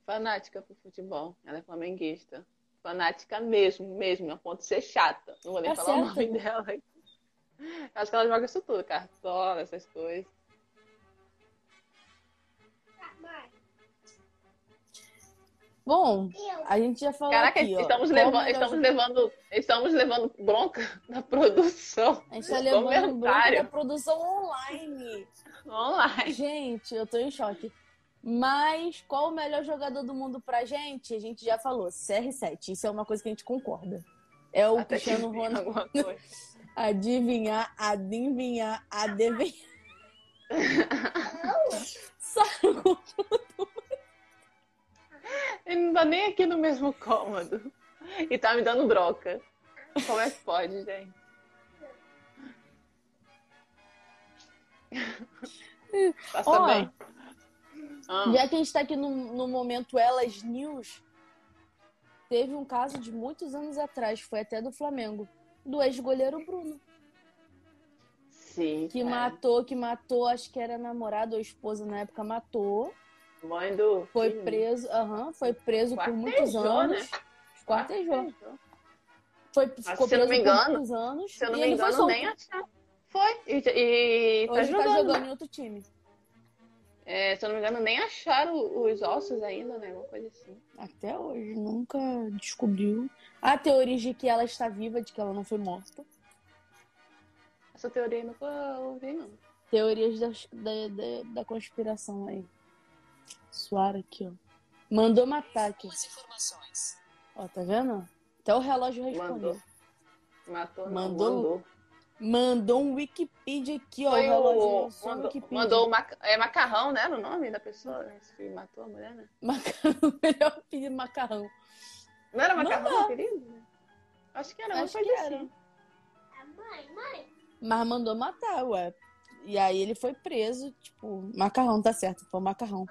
fanática por futebol. Ela é flamenguista. Fanática mesmo, mesmo, a ponto de ser chata. Não vou nem Tá falar o certo. nome dela. Acho que ela joga isso tudo, cartola, essas coisas. Bom, a gente já falou Caraca, aqui, estamos, ó, levando, estamos, levando, estamos levando bronca da produção. A gente tá levando bronca da produção online. Online. Gente, eu tô em choque. Mas qual o melhor jogador do mundo pra gente? A gente já falou, CR7. Isso é uma coisa que a gente concorda. É o Até Cristiano Ronaldo. Adivinhar, adivinhar, adivinhar. Sabe Ele não tá nem aqui no mesmo cômodo. E tá me dando broca. Como é que pode, gente? Passa Ó, bem. Ah, Já que a gente tá aqui no, no momento Elas News, teve um caso de muitos anos atrás, foi até do Flamengo, do ex-goleiro Bruno, sim. que cara. matou, que matou, acho que era namorado ou esposa na época, matou, Mãe do. foi filho. preso, aham, foi preso por muitos Quartejou, anos. né? Quartejou. Foi, ficou se preso por engano, muitos anos. Se eu não me foi engano, solto. nem achar. Foi. E, e tá Hoje jogando. tá jogando em outro time. É, se eu não me engano, nem acharam os ossos ainda, né? Uma coisa assim. Até hoje, nunca descobriu. Há teorias de que ela está viva, de que ela não foi morta. Essa teoria eu nunca ouvi, não. Teorias das- da, da, da conspiração aí. Suar aqui, ó. Mandou matar aqui. Ó, tá vendo? Até o relógio respondeu. Mandou. Matou, não. Mandou? Mandou. Mandou um Wikipedia aqui, ó. Foi o relógio o. um Mandou, Wikipedia. mandou o maca- é, macarrão, né? Era o nome da pessoa? Esse que matou a mulher, né? Macarrão, melhor pedir macarrão. Não era macarrão, Mandou. querido? Acho que era, Acho que assim. era. Mas mandou matar, ué. E aí ele foi preso, tipo, macarrão, tá certo, foi o macarrão.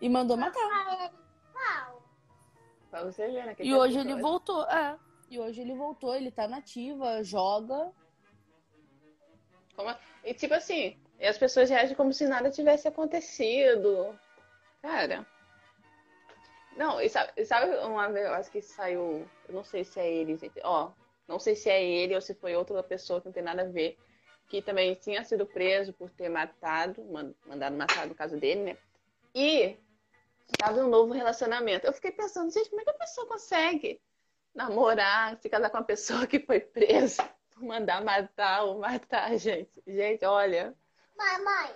E mandou matar. Pra você ver, né? E tem hoje ele voltou, é. E hoje ele voltou, ele tá nativa, joga. Como é- E tipo assim, e as pessoas reagem como se nada tivesse acontecido. Cara. Não, e sabe, e sabe uma vez, eu acho que saiu. Eu não sei se é ele, gente. Ó, não sei se é ele ou se foi outra pessoa que não tem nada a ver. Que também tinha sido preso por ter matado, man- mandado matar no caso dele, né? E estava em um novo relacionamento. Eu fiquei pensando, gente, como é que a pessoa consegue namorar, se casar com uma pessoa que foi presa? por Mandar matar ou matar, gente. Gente, olha. Mamãe,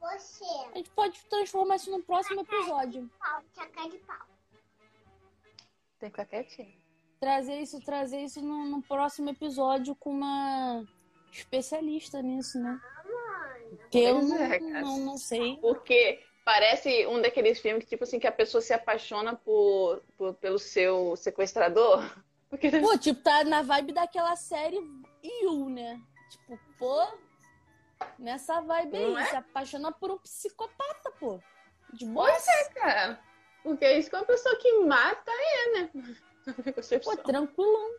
você, A gente pode transformar isso no próximo episódio. pau, chaca de pau. Tem que ficar quietinho. Trazer isso, trazer isso no, no próximo episódio com uma especialista nisso, né? Porque eu Pois não, é, não, não sei. Porque parece um daqueles filmes que, tipo assim, que a pessoa se apaixona por, por- pelo seu sequestrador. Porque Pô, tipo, tá na vibe daquela série You, né? Tipo, pô, nessa vibe aí, Não é? se apaixona por um psicopata, pô. De boa. Pois é, cara. Porque é isso que uma pessoa que mata é, né? Pô, tranquilão.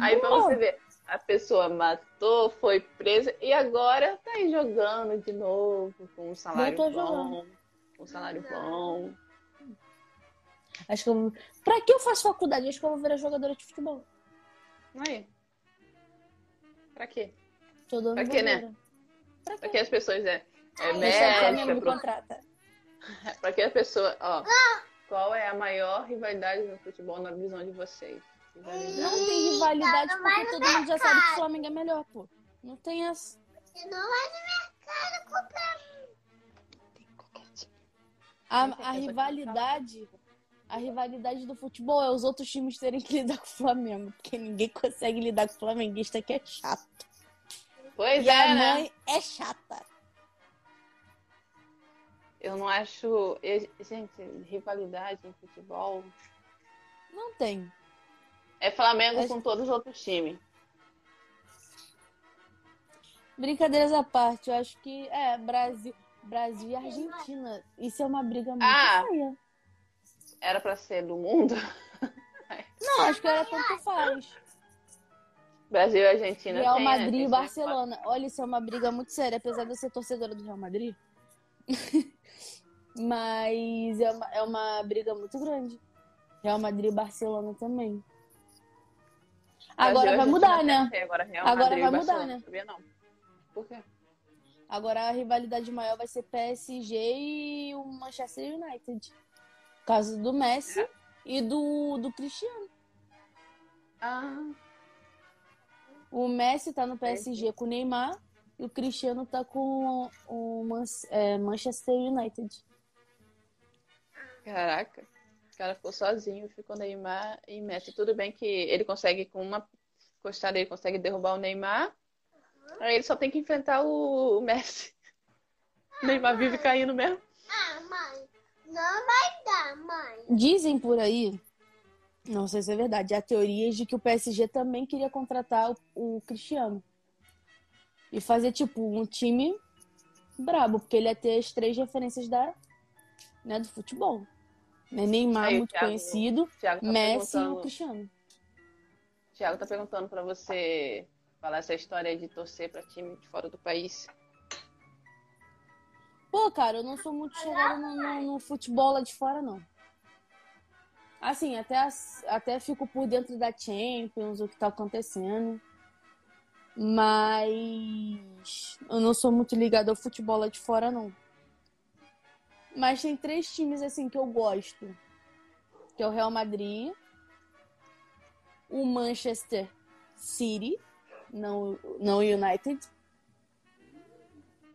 Aí pra você ver, a pessoa matou, foi presa e agora tá aí jogando de novo com um salário bom. Com um salário bom. Acho que eu vou... Pra que eu faço faculdade? Acho que eu vou virar jogadora de futebol. Aí. Pra quê? Tô dando Pra quê, né? Pra Pra quê? que as pessoas é, é Flamengo médica, me pro- contrata. Pra que a pessoa, ó, qual é a maior rivalidade no futebol na visão de vocês? Rivalidade. Não tem rivalidade porque todo mundo já sabe que o Flamengo é melhor, pô. Não tem essa. Você não vai no mercado comprar. A, Não tem a rivalidade. A rivalidade do futebol é os outros times terem que lidar com o Flamengo. Porque ninguém consegue lidar com o flamenguista que é chato. Pois E é, a né? mãe é chata. Eu não acho. eu- Gente, rivalidade no futebol. Não tem. É Flamengo com todos os outros times. Brincadeiras à parte, eu acho que é Brasil, Brasil e Argentina. Isso é uma briga muito Ah. feia. Era pra ser do mundo. Não, acho que era tanto faz. Brasil e Argentina. Real tem, né? Madrid e Barcelona. Olha, isso é uma briga muito séria, apesar de eu ser torcedora do Real Madrid. Mas é uma, é uma briga muito grande. Real Madrid e Barcelona também. Agora vai mudar, né? Agora, Real Agora Madrid vai mudar, né? Sabia não. Por quê? Agora a rivalidade maior vai ser PSG e o Manchester United. Por causa do Messi É. e do, do Cristiano. Ah, O Messi tá no PSG com o Neymar e o Cristiano tá com o Man- é, Manchester United. caraca. O cara ficou sozinho, ficou Neymar e Messi. Tudo bem que ele consegue, com uma costada, ele consegue derrubar o Neymar. Aí ele só tem que enfrentar o Messi. O Neymar vive caindo mesmo. Ah, mãe. Não vai dar, mãe. Dizem por aí, não sei se é verdade, há teorias de que o PSG também queria contratar o, o Cristiano. E fazer, tipo, um time brabo, porque ele ia ter as três referências da, né, do futebol. Né? Neymar, Aí, muito Thiago- conhecido, Thiago tá Messi e o Cristiano. Thiago tá perguntando pra você falar essa história de torcer pra time de fora do país. Pô, cara, eu não sou muito chegada no, no- no futebol lá de fora, não. Assim, até, as- até fico por dentro da Champions, o que tá acontecendo. Mas eu não sou muito ligada ao futebol lá de fora, não. Mas tem três times, assim, que eu gosto. Que é o Real Madrid, o Manchester City, não, não o United,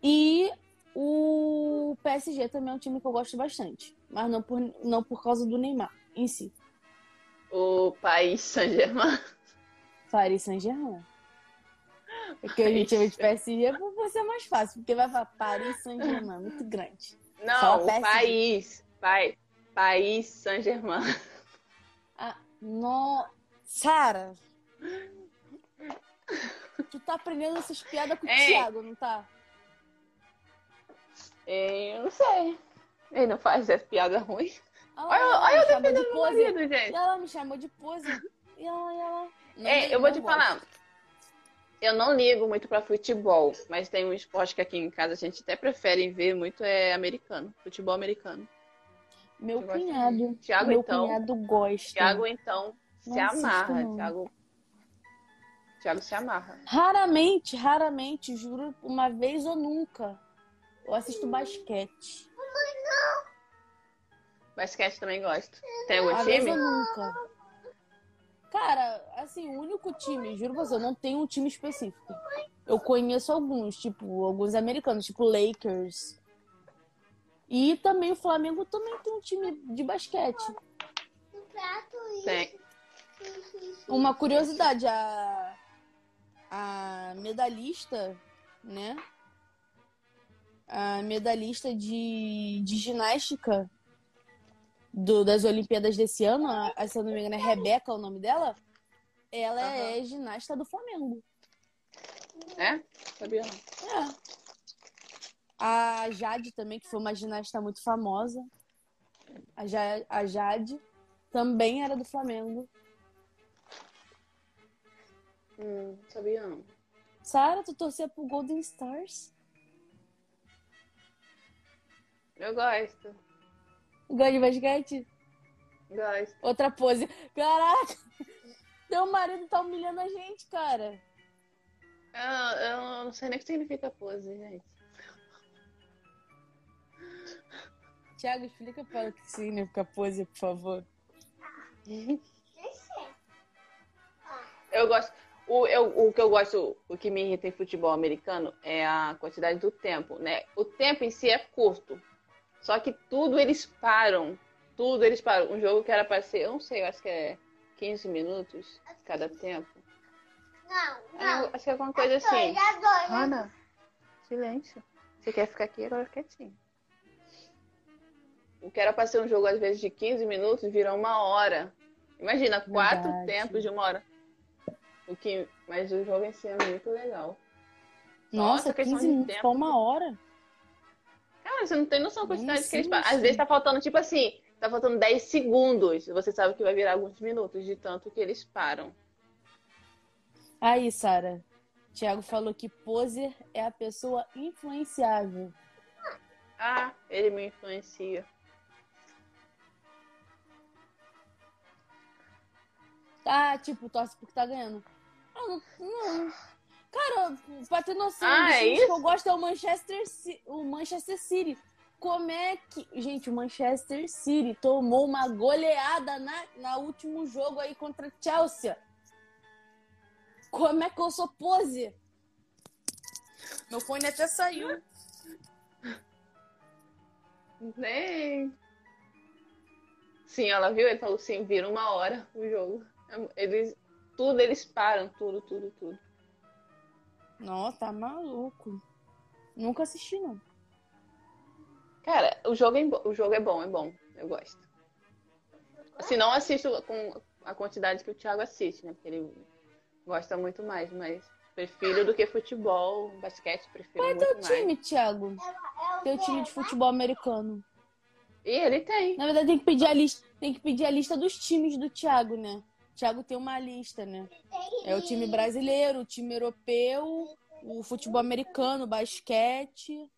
e o PSG também é um time que eu gosto bastante, mas não por, não por causa do Neymar em si. O país Saint-Germain. Paris Saint-Germain. Porque a gente chama de PSG por ser mais fácil, porque vai falar Paris Saint-Germain, muito grande. Não, o país. Pai, país Saint-Germain. Ah, no... Sara! Tu tá aprendendo essas piadas com o Ei. Thiago, não tá? Eu não sei. Ele não faz essa piada ruim. Olha, Olha, olha eu chamou de defendendo meu marido, E gente. ela me chamou de pose. E ela, e ela. Não, É, eu vou te gosto. Eu não ligo muito pra futebol, mas tem um esporte que aqui em casa a gente até prefere ver muito, é americano. Futebol americano. Meu Eu gosto cunhado. meu então. cunhado gosta. Thiago, então, se Não amarra. não. Thiago... Thiago se amarra. Raramente, raramente, juro, uma vez ou nunca. Eu assisto basquete. Basquete também gosto. Tem algum Uma vez time? ou nunca. Cara, assim, o único time, juro pra você, eu não tenho um time específico. Eu conheço alguns, tipo, alguns americanos, tipo Lakers. E também o Flamengo também tem um time de basquete. Tem. Uma curiosidade, a, a medalhista, né? A medalhista de, de ginástica do- das Olimpíadas desse ano, a, se eu não me engano, é Rebeca o nome dela. Ela é ginasta do Flamengo. É? Sabia não. É. A Jade também, que foi uma ginasta muito famosa. A, Ja- a Jade também era do Flamengo. Hum, sabia não. Sara, tu torcia pro Golden Stars? Eu gosto. Gosta de basquete? Gosto. Outra pose. Caraca! Teu marido tá humilhando a gente, cara. Eu, eu não sei nem o que significa pose, gente. Tiago, explica para ela o que significa pose, por favor. Eu gosto. O, eu, o que eu gosto, o que me irrita em futebol americano é a quantidade do tempo, né? O tempo em si é curto. Só que tudo eles param. Tudo eles param. Um jogo que era pra ser, eu não sei, eu acho que é 15 minutos cada tempo. Não, É, não. acho que é alguma coisa assim. Dois, a dois. Ana, silêncio. Você quer ficar aqui, agora quietinho. O que era pra ser um jogo, às vezes, de 15 minutos, vira uma hora. Imagina, quatro Verdade. tempos de uma hora. O que... Mas o jogo em si é muito legal. Nossa, Nossa, questão 15 de minutos tempo. pra uma hora. Cara, você não tem noção da quantidade que eles passam. Às sim. vezes tá faltando, tipo assim, tá faltando 10 segundos. Você sabe que vai virar alguns minutos, de tanto que eles param. Aí, Sara. Tiago falou que poser é a pessoa influenciável. Ah, ele me influencia. Ah, tipo, torce porque tá ganhando. Ah, não, não. Cara, pra ter noção, Ah, é que eu gosto é o Manchester, o Manchester City. Como é que. Gente, o Manchester City tomou uma goleada na, na último jogo aí contra Chelsea. Como é que eu sou pose? Meu fone até saiu. Nem. Sim, ela viu? Ele falou sim, vira uma hora o jogo. Eles. Tudo eles param, tudo, tudo, tudo. Nossa, tá maluco. Nunca assisti, não. Cara, o jogo é, o jogo é bom, é bom. Eu gosto. Assim, não assisto com a quantidade que o Thiago assiste, né? Porque ele gosta muito mais, mas prefiro do que futebol, basquete, prefiro Qual é teu mais. time, Thiago? Teu time de futebol americano. E ele tem. Na verdade, tem que pedir a lista, tem que pedir a lista dos times do Thiago, né? O Thiago tem uma lista, né? É o time brasileiro, o time europeu, o futebol americano, o basquete.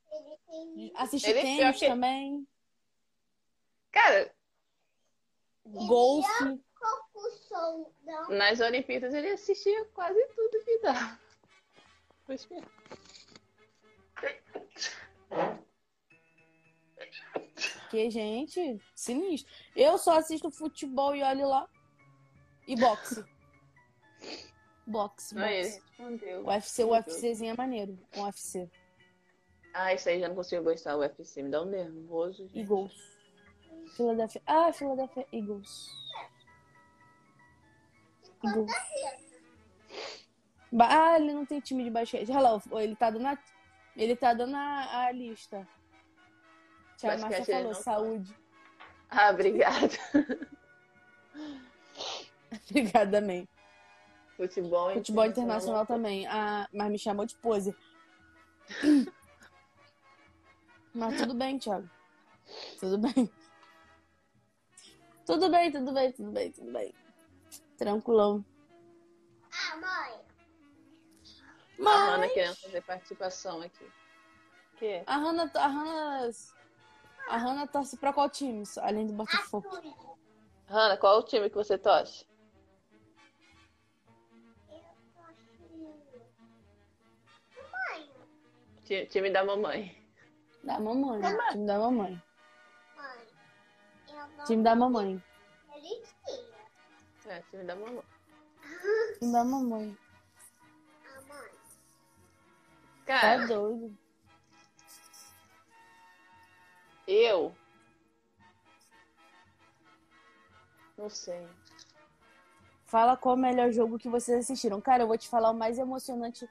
Assiste Ele- eu tênis que- também, Cara, golfe. Confusão. nas Olimpíadas ele assistia quase tudo que dá. Pois é. Que, gente, sinistro. Eu só assisto futebol e olho lá. E boxe. Boxe, ele boxe. respondeu. O UFC, o UFCzinho é maneiro. Com o UFC. Ah, isso aí já não consigo gostar do UFC. Me dá um nervoso. gente. Eagles. Philadelphia. Ah, Philadelphia Eagles. Eagles. Ah, ele não tem time de basquete. Ó, ele tá dando a, ele tá dando a, a lista. Tia Márcia falou, saúde. Ah, obrigada. Obrigada também. Futebol, Futebol internacional também. Ah, mas me chamou de pose. Mas tudo bem, Thiago. Tudo bem. Tudo bem, tudo bem, tudo bem, tudo bem. Tranquilão. Ah, mãe. A Mas Hannah querendo fazer participação aqui. O quê? a Hannah, a Hannah, a Hannah torce pra qual time, além do Botafogo? Azul. Hannah, qual é o time que você torce? Time da mamãe. Da mamãe, time da mamãe. Mãe. Time da mamãe. É, time da mamãe. Time da mamãe. Mãe. Tá Cara, doido. eu. Não sei. Fala qual o melhor jogo que vocês assistiram. Cara, eu vou te falar o mais emocionante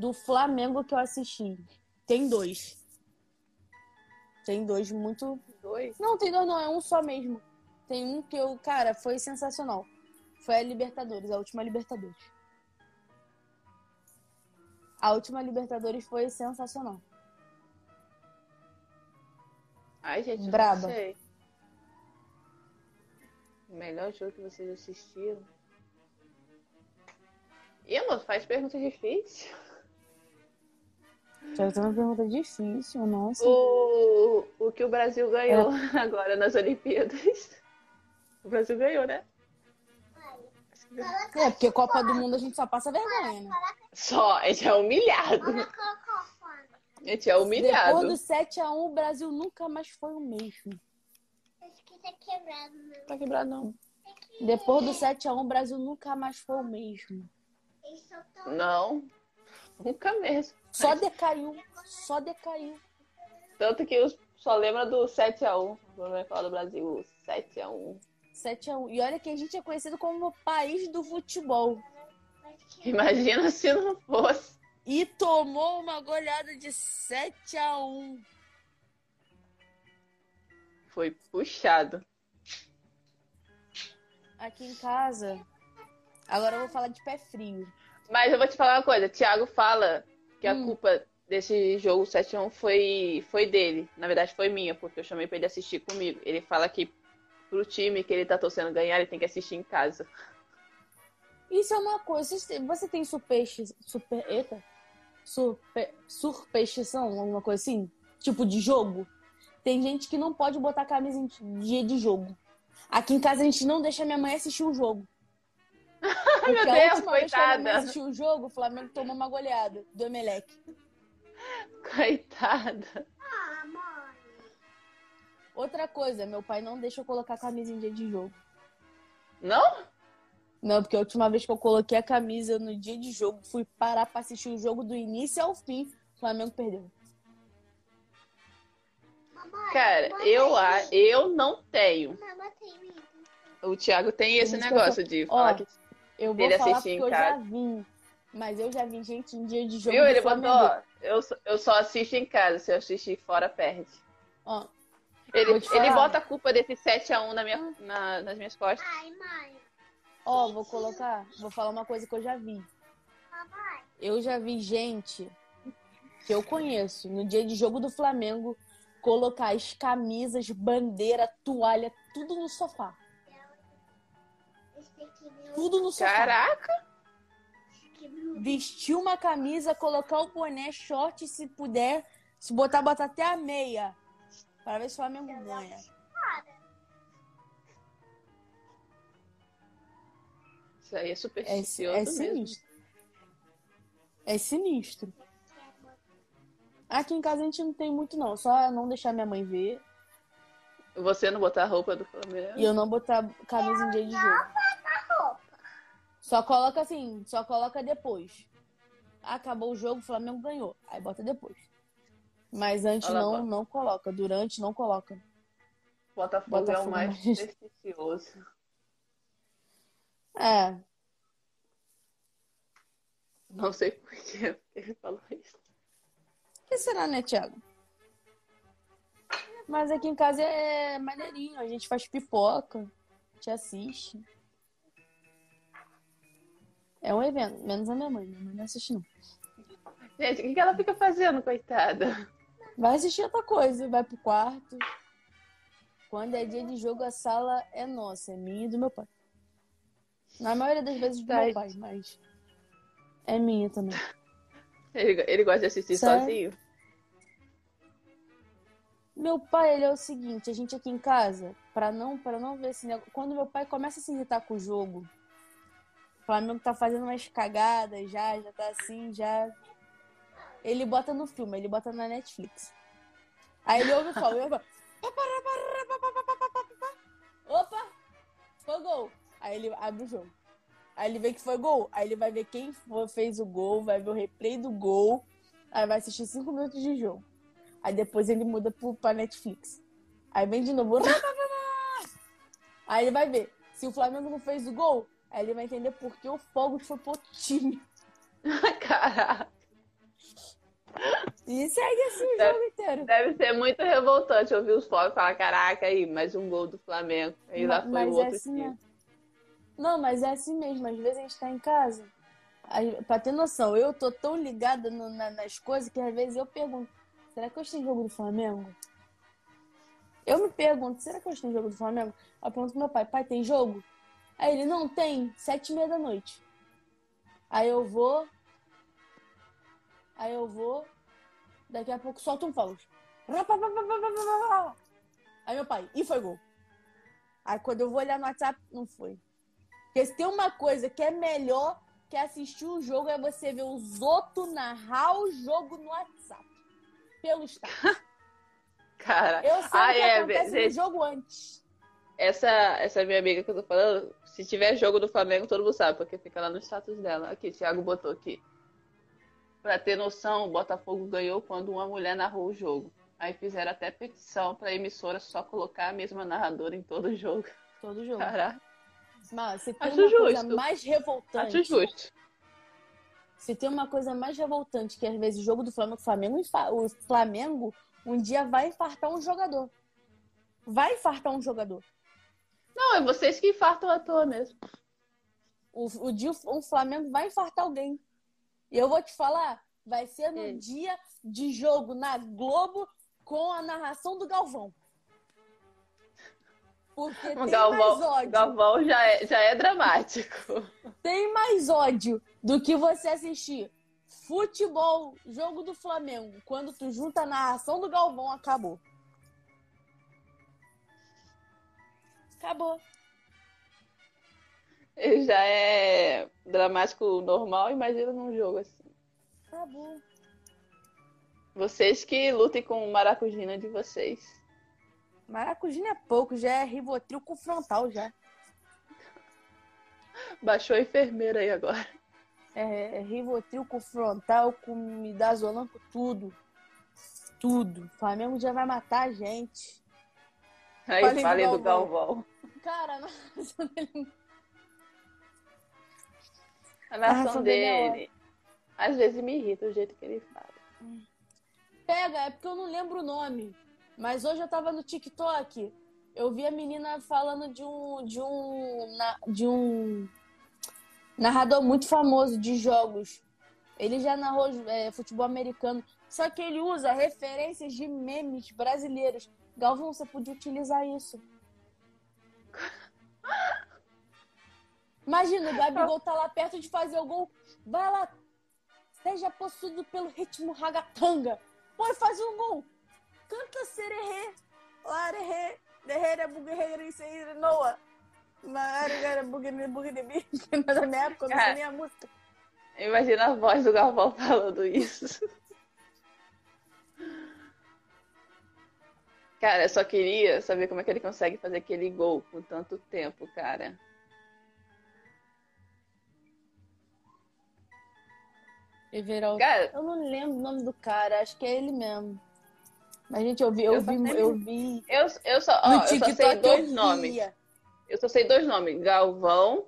do Flamengo que eu assisti. Tem dois. Tem dois muito. Dois? Não, tem dois, não, é um só mesmo. Tem um que eu, cara, foi sensacional. Foi a Libertadores, a última Libertadores. A última Libertadores foi sensacional. Ai, gente, Braba. não sei. O melhor jogo que vocês assistiram. Ih, amor, faz pergunta difícil. Já tem uma pergunta difícil, nossa. O, o que o Brasil ganhou agora nas Olimpíadas. O Brasil ganhou, né? É, porque Copa do Mundo a gente só passa vergonha, né? Só, a gente é humilhado. A gente é humilhado. Depois do 7x1, o Brasil nunca mais foi o mesmo. Acho que tá quebrado, não. Tá quebrado, não. Depois do 7x1, o Brasil nunca mais foi o mesmo. Não. Nunca mesmo. Só decaiu. Só decaiu. Tanto que eu só lembro do 7x1. Vamos falar do Brasil. o 7x1. 7x1. E olha que a gente é conhecido como o país do futebol. Imagina se não fosse. E tomou uma goleada de 7x1. Foi puxado. Aqui em casa. Agora eu vou falar de pé frio. Mas eu vou te falar uma coisa. Thiago fala que a Hum. culpa desse jogo 7x1 foi, foi dele. Na verdade, foi minha, porque eu chamei pra ele assistir comigo. Ele fala que pro time que ele tá torcendo ganhar, ele tem que assistir em casa. Isso é uma coisa. Você tem supersti... super. Eita. Super... Superstição, alguma coisa assim? Tipo de jogo? Tem gente que não pode botar camisa em dia de jogo. Aqui em casa a gente não deixa minha mãe assistir o jogo. Meu Porque a Deus, última vez que a coitada. mamãe assistiu o jogo, o Flamengo tomou uma goleada do Emelec. Coitada. Ah, mãe. Outra coisa, meu pai não deixa eu colocar camisa em dia de jogo. Não? Não, porque a última vez que eu coloquei a camisa no dia de jogo, fui parar pra assistir o jogo do início ao fim. O Flamengo perdeu. Cara, eu, a- eu não tenho. O Thiago tem esse eu negócio de Ó, falar que. Eu vou Ele falar porque em eu já casa. vi. Mas eu já vi gente em dia de jogo Viu? do Ele Flamengo. botou, ó, eu, só- eu só assisto em casa, se eu assistir fora, perde. Ó, Ele, ele bota a culpa desse 7x1 na minha, na- nas minhas costas. Ai, mãe. ó, vou colocar, vou falar uma coisa que eu já vi. Mamãe. Eu já vi gente que eu conheço no dia de jogo do Flamengo colocar as camisas, bandeira, toalha, tudo no sofá. Tudo no sofá. Caraca! É. Vestir uma camisa, colocar o boné, short, se puder, se botar, botar até a meia. Para ver se o Flamengo ganha. Isso aí é É, supersticioso é mesmo. sinistro. É sinistro. Aqui em casa a gente não tem muito, não. Só não deixar minha mãe ver Você não botar a roupa do Flamengo. e eu não botar camisa em dia de jogo. Só coloca assim, só coloca depois. Acabou o jogo, o Flamengo ganhou. Aí bota depois. Mas antes Olha não, não coloca. Durante não coloca. Botafogo, é Botafogo o mais mais- supersticioso. É. Não sei por que ele falou isso. O que será, né, Thiago? Mas aqui em casa é maneirinho. A gente faz pipoca. A gente assiste. É um evento. Menos a minha mãe. Minha mãe não assiste, não. Gente, o que que ela fica fazendo, coitada? Vai assistir outra coisa. Vai pro quarto. Quando é dia de jogo, a sala é nossa. É minha e do meu pai. Na maioria das vezes do Tá. meu pai, mas... É minha também. Ele, ele gosta de assistir Sério? sozinho? Meu pai, ele é o seguinte, a gente aqui em casa, pra não, pra não ver esse negócio. Quando meu pai começa a se irritar com o jogo, Flamengo tá fazendo umas cagadas já, já tá assim, já. Ele bota no filme, ele bota na Netflix. Aí ele ouve e fala, ele ouve, opa, foi gol. Aí ele abre o jogo. Aí ele vê que foi gol. Aí ele vai ver quem fez o gol, vai ver o replay do gol. Aí vai assistir cinco minutos de jogo. Aí depois ele muda pro, pra Netflix. Aí vem de novo. Aí ele vai ver. Se o Flamengo não fez o gol, aí ele vai entender por que o Fogo foi pro time. Caraca, E segue assim o Deve- jogo inteiro. deve ser muito revoltante ouvir os fogos falar: caraca, aí, mais um gol do Flamengo. Aí lá foi o mas é outro assim time. Não, mas é assim mesmo. Às vezes a gente tá em casa. Pra ter noção, eu tô tão ligada no- na- nas coisas que às vezes eu pergunto: será que hoje tem jogo do Flamengo? Eu me pergunto: será que hoje tem jogo do Flamengo? Eu pergunto pro meu pai: pai, tem jogo? Aí ele: não tem, sete e meia da noite. Aí eu vou. Aí eu vou. Daqui a pouco solta um fogos. Aí meu pai, e foi gol. Aí quando eu vou olhar no WhatsApp, não foi. Porque se tem uma coisa que é melhor que assistir o jogo é você ver os outros narrar o jogo no WhatsApp. Pelo status. Cara, Eu sei Ah, o que é, acontece gente. no jogo antes. Essa, essa minha amiga que eu tô falando, se tiver jogo do Flamengo, todo mundo sabe, porque fica lá no status dela. Aqui, Thiago botou aqui. Pra ter noção, o Botafogo ganhou quando uma mulher narrou o jogo. Aí fizeram até petição pra emissora só colocar a mesma narradora em todo jogo. Todo jogo. Caraca, Mas se tem Acho uma coisa justo. mais revoltante. acho justo. Se tem uma coisa mais revoltante que às vezes o jogo do Flamengo, o Flamengo, o Flamengo um dia vai infartar um jogador. Vai infartar um jogador. Não, é vocês que infartam à toa mesmo. O, o dia o Flamengo vai infartar alguém. E eu vou te falar, vai ser no dia de jogo na Globo com a narração do Galvão. Porque O tem mais Galvão, ódio. Galvão já, é, já é dramático. Tem mais ódio do que você assistir futebol, jogo do Flamengo. Quando tu junta a narração do Galvão, acabou. Acabou. Ele já é dramático normal, imagina num jogo assim. Acabou. Vocês que lutem com o maracujina de vocês. Maracujina é pouco, já é ribotril confrontal já. Baixou a enfermeira aí agora. É, é ribotril confrontal com midazolam com tudo. Tudo. O Flamengo já vai matar a gente. Aí, Falei do falei do Galvão. Galvão. Cara, A A nação ração dele é dele. Às vezes me irrita o jeito que ele fala. Pega, é porque eu não lembro o nome. Mas hoje eu tava no TikTok. Eu vi a menina falando de um. de um. de um narrador muito famoso de jogos. Ele já narrou é, futebol americano. Só que ele usa referências de memes brasileiros. Galvão, você podia utilizar isso. Imagina, o Gabigol tá lá perto de fazer o gol. Vai lá, seja possuído pelo ritmo ragatanga. Pode fazer um gol. Canta sererê. Larerê. Derreira buguerreira e seira noa. Marigara buguerreira buguerreira. Mas na minha época não sei Cara. nem a música. Imagina a voz do Galvão falando isso. Cara, eu só queria saber como é que ele consegue fazer aquele gol com tanto tempo, cara. Everaldo. Cara, Eu não lembro o nome do cara, acho que é ele mesmo. Mas, gente, eu vi, eu, Eu só vi, sei eu vi. eu, eu só, ó, eu só sei dois nomes. Eu só sei dois nomes, Galvão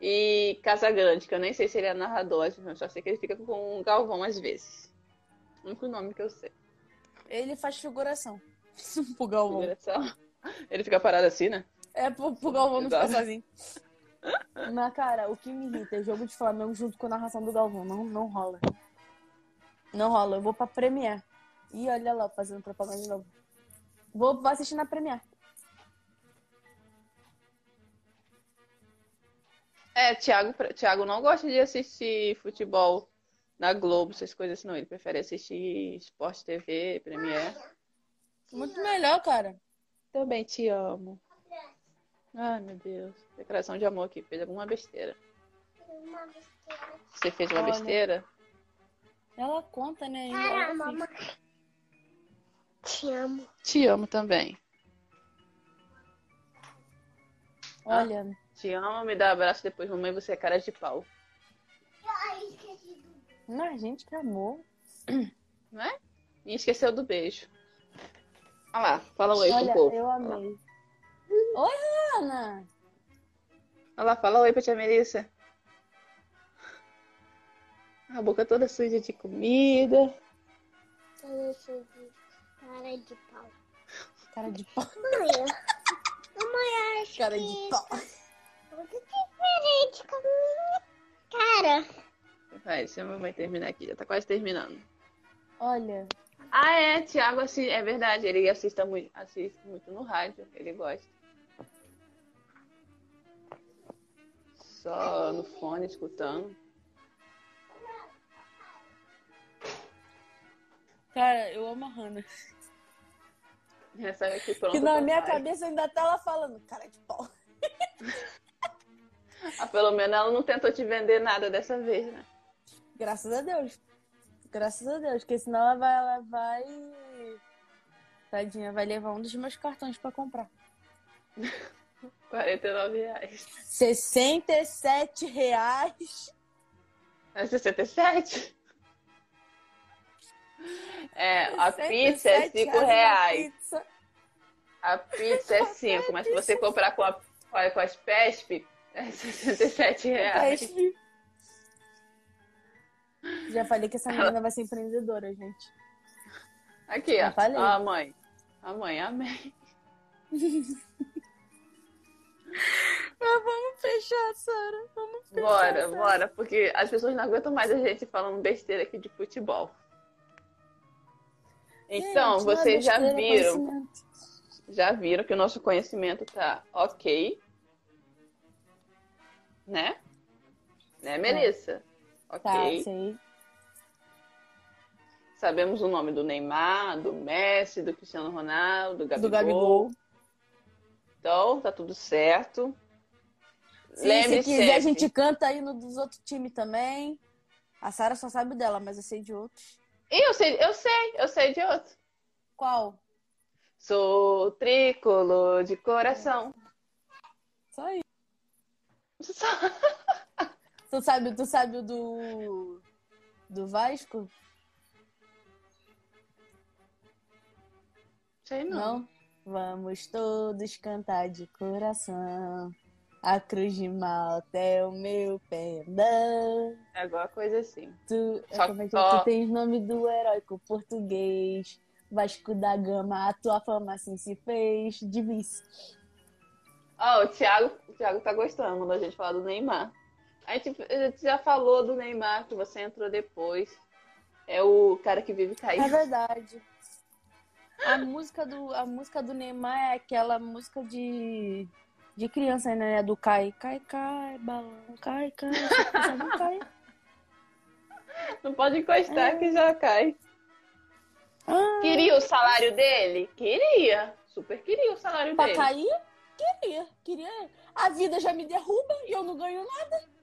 e Casagrande, que eu nem sei se ele é narrador, eu só sei que ele fica com o Galvão às vezes. O único nome que eu sei. Ele faz figuração. pro Galvão. Figuração. Ele fica parado assim, né? É pro, pro Galvão não ficar Exato. sozinho. Mas, cara, o que me irrita é jogo de Flamengo junto com a narração do Galvão. Não, não rola. Não rola. Eu vou pra Premiere. Ih, olha lá, fazendo propaganda de novo. Vou, vou assistir na Premiere. É, Thiago, Thiago não gosta de assistir futebol na Globo, essas coisas assim, não. Ele prefere assistir Sport TV, Premiere. Muito melhor, cara. Também te amo. Ai, meu Deus. Declaração de amor aqui. Fez alguma besteira. Uma besteira. Você fez uma Olha. besteira? Ela conta, né? Ela mamãe. Te amo. Te amo também. Olha, Te amo, me dá abraço depois, mamãe, você é cara de pau. Ai, esqueci do mas gente, que amor. Não é? E esqueceu do beijo. Olha lá, fala oi Olha, pro povo. eu amei. Oi, Ana! Olha lá, fala oi pra tia Melissa. A boca toda suja de comida. Cara de pau. Cara de pau. Mãe, mãe, acho Cara que de pau. muito diferente com a minha cara. Vai, deixa a mamãe terminar aqui, já tá quase terminando. Olha, Ah, é, Thiago, assi- é verdade, ele assista muito, assiste muito no rádio, ele gosta. Só no fone, escutando. cara, eu amo a Hannah. Recebe aqui pronto. Que na pro minha pai. cabeça ainda tá ela falando, cara de pau. Ah, pelo menos ela não tentou te vender nada dessa vez, né? Graças a Deus. Graças a Deus, porque senão ela vai, ela vai. Tadinha, vai levar um dos meus cartões pra comprar. 49 reais. 67 reais. É 67? É, a 67 pizza é 5 uma reais. pizza. A pizza é 5, mas se você comprar com, a, com as PESP, é 67 reais. Peixe. Já falei que essa menina vai ser empreendedora, gente. Aqui, Já ó. falei. A mãe. A mãe, amém. Mas vamos fechar, Sara. Vamos fechar. Bora, Sara. bora, porque as pessoas não aguentam mais a gente falando besteira aqui de futebol. Então, Gente, é vocês já é viram, já viram que o nosso conhecimento tá ok, né? Né, Melissa? Tá, Ok. sei. Sabemos o nome do Neymar, do Messi, do Cristiano Ronaldo, do Gabigol. Do Gabigol. Então, tá tudo certo. Sim, se quiser, a gente canta aí no dos outros times também. A Sara só sabe dela, mas eu sei de outros. E eu sei, eu sei, eu sei de outro. Qual? Sou tricolor de coração. Só aí. Só... tu sabe, tu sabe o do do Vasco? Sei não. não. Vamos todos cantar de coração. A cruz de malta é o meu pendão. É alguma coisa assim. Tu, só, como é que só... tu tens nome do heróico português. Vasco da Gama, a tua fama assim se fez. De vice. Ó, oh, o Thiago, o Thiago tá gostando da gente falar do Neymar. A gente, a gente já falou do Neymar, que você entrou depois. É o cara que vive caindo. É verdade. A música do, a música do Neymar é aquela música de de criança, né? Do cai, cai, cai, balão, cai, cai, não cai. Não pode encostar é. que já cai. Ah. Queria o salário dele? Queria. Super queria o salário pra dele. Pra cair? Queria. Queria. A vida já me derruba e eu não ganho nada.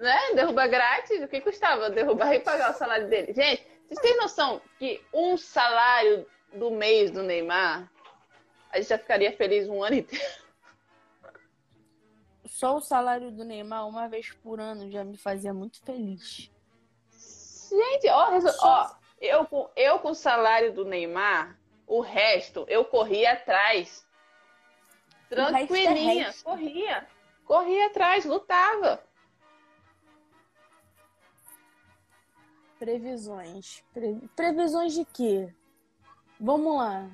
Né? Derruba grátis. O que custava derrubar e pagar o salário dele? Gente, vocês têm noção que um salário do mês do Neymar, a gente já ficaria feliz um ano inteiro? Só o salário do Neymar, uma vez por ano, já me fazia muito feliz. Gente, ó, ó eu, com, eu com o salário do Neymar, o resto eu corria atrás. É Tranquilinha, é corria. Corria atrás, lutava. Previsões. Pre... Previsões de quê? Vamos lá.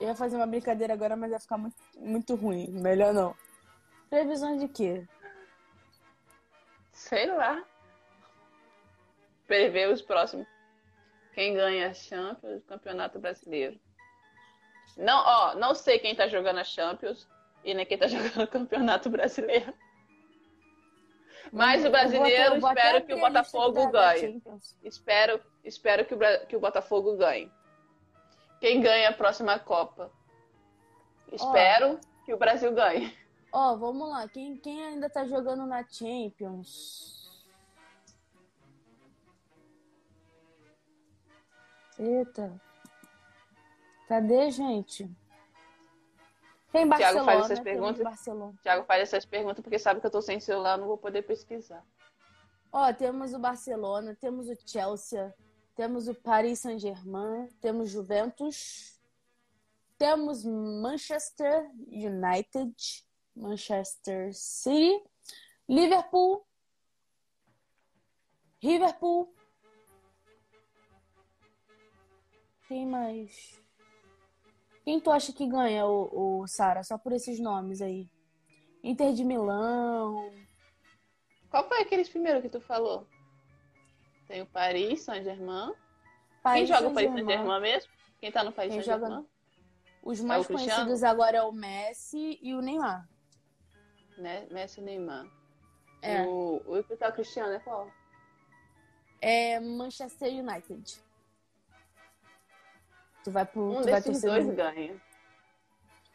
Eu ia fazer uma brincadeira agora, mas ia ficar muito, muito ruim. Melhor não. Previsões de quê? Sei lá. Prever os próximos. Quem ganha a Champions, Campeonato Brasileiro. Não, ó, não sei quem tá jogando a Champions e nem quem tá jogando o Campeonato Brasileiro. Mas o brasileiro, eu vou eu espero que o Botafogo ganhe. Espero, espero que o, que o Botafogo ganhe. Quem ganha a próxima Copa? Espero oh. que o Brasil ganhe. Ó, oh, vamos lá. Quem, quem ainda tá jogando na Champions? Eita. Cadê, gente? Tem Barcelona. Tiago faz essas perguntas. Barcelona. Tiago faz essas perguntas porque sabe que eu tô sem celular, não vou poder pesquisar. Ó, temos o Barcelona, temos o Chelsea, temos o Paris Saint-Germain, temos Juventus, temos Manchester United, Manchester City, Liverpool, Liverpool. Quem mais? Quem tu acha que ganha, o, o Sara? Só por esses nomes aí. Inter de Milão. Qual foi aqueles primeiro que tu falou? Tem o Paris Saint-Germain. Quem joga o Paris Saint-Germain mesmo? Quem tá no Paris Saint-Germain? Joga... Os mais é conhecidos agora é o Messi e o Neymar né? Messi e Neymar. É. O, o que tá Cristiano é qual? É Manchester United. Tu vai pro. Um tu vai dois ganha.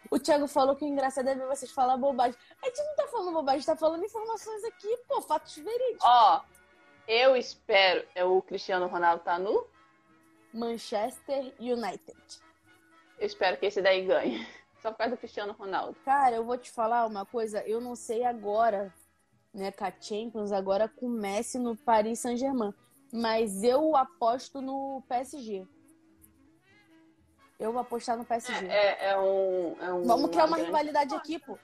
O Thiago falou que o engraçado é ver vocês falar bobagem. A gente não tá falando bobagem, a gente tá falando informações aqui, pô, fatos verídicos. Ó, eu espero. É o Cristiano Ronaldo tá no? Manchester United. Eu espero que esse daí ganhe. Só por causa do Cristiano Ronaldo. Cara, eu vou te falar uma coisa. Eu não sei agora, né, com a Champions, agora com o Messi no Paris Saint-Germain. Mas eu aposto no PSG. Eu vou apostar no PSG. É, é um, é um. Vamos criar uma rivalidade aqui, pô.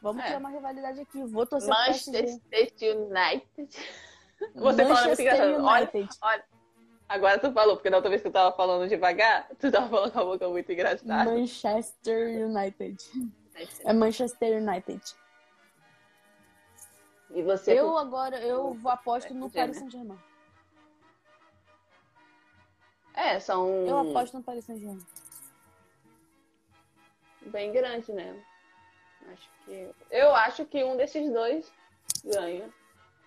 Vamos é. criar uma rivalidade aqui. Vou torcer Manchester United. Você fala muito engraçado. Olha, olha, Agora tu falou, porque da outra vez que eu tava falando devagar, tu tava falando com a boca muito engraçada. Manchester United. É Manchester United. E você? Eu agora, eu vou aposto no Paris Saint-Germain. É, são. Eu aposto no Paris Saint-Germain. Bem grande, né? Acho que. Eu acho que um desses dois ganha.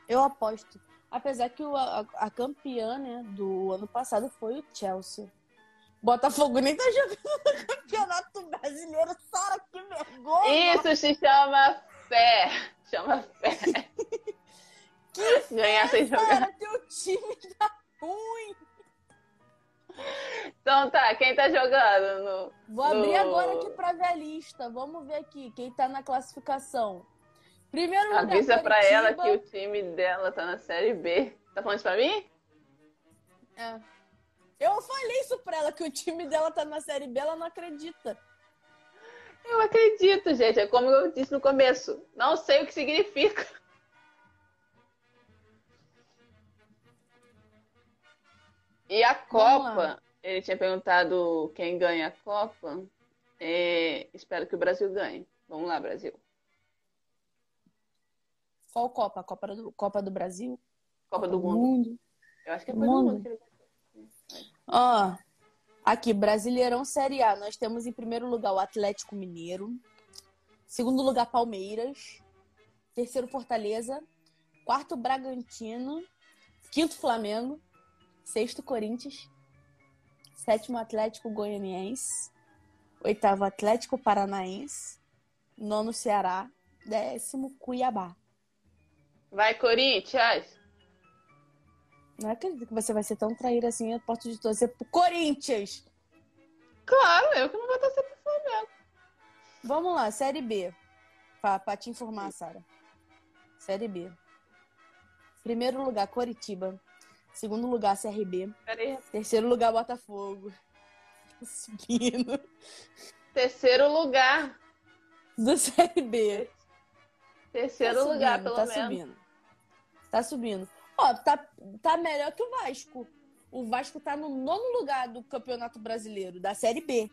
Eu aposto. Apesar que o, a, a, campeã né, do ano passado foi o Chelsea. Botafogo nem tá jogando no campeonato brasileiro. Sara, que vergonha! Isso se chama fé. Chama fé. que Ganhar sem jogar. Cara, teu time tá ruim. Então tá, quem tá jogando? No, Vou abrir no... agora aqui pra ver a lista. Vamos ver aqui quem tá na classificação. Primeiro lugar, Avisa Curitiba. pra ela que o time dela tá na Série B. Tá falando isso pra mim? É. Eu falei isso pra ela, que o time dela tá na Série B, ela não acredita. Eu acredito, gente. É como eu disse no começo. Não sei o que significa. E a Copa, ele tinha perguntado quem ganha a Copa. É, espero que o Brasil ganhe. Vamos lá, Brasil. Qual Copa? A Copa do, Copa do Brasil? Copa, Copa do, do mundo. mundo. Eu acho que é Copa mundo. do Mundo. Ó, aqui, Brasileirão Série A. Nós temos em primeiro lugar o Atlético Mineiro. Segundo lugar, Palmeiras. Terceiro, Fortaleza. Quarto, Bragantino. Quinto, Flamengo. Sexto, Corinthians. Sétimo, Atlético Goianiense. Oitavo, Atlético Paranaense. Nono, Ceará. Décimo, Cuiabá. Vai, Corinthians! Não acredito que você vai ser tão traíra assim a ponto de torcer pro Corinthians. Claro, eu que não vou torcer pro Flamengo. Vamos lá, Série B. Pra, pra te informar, Sara. Série B. Primeiro lugar, Coritiba. Segundo lugar, CRB. Terceiro lugar, Botafogo. Subindo. Terceiro lugar. Do Série B. Terceiro tá lugar, subindo, pelo tá menos. Subindo. Tá subindo. Ó, tá, tá melhor que o Vasco. O Vasco tá no nono lugar do Campeonato Brasileiro, da Série B.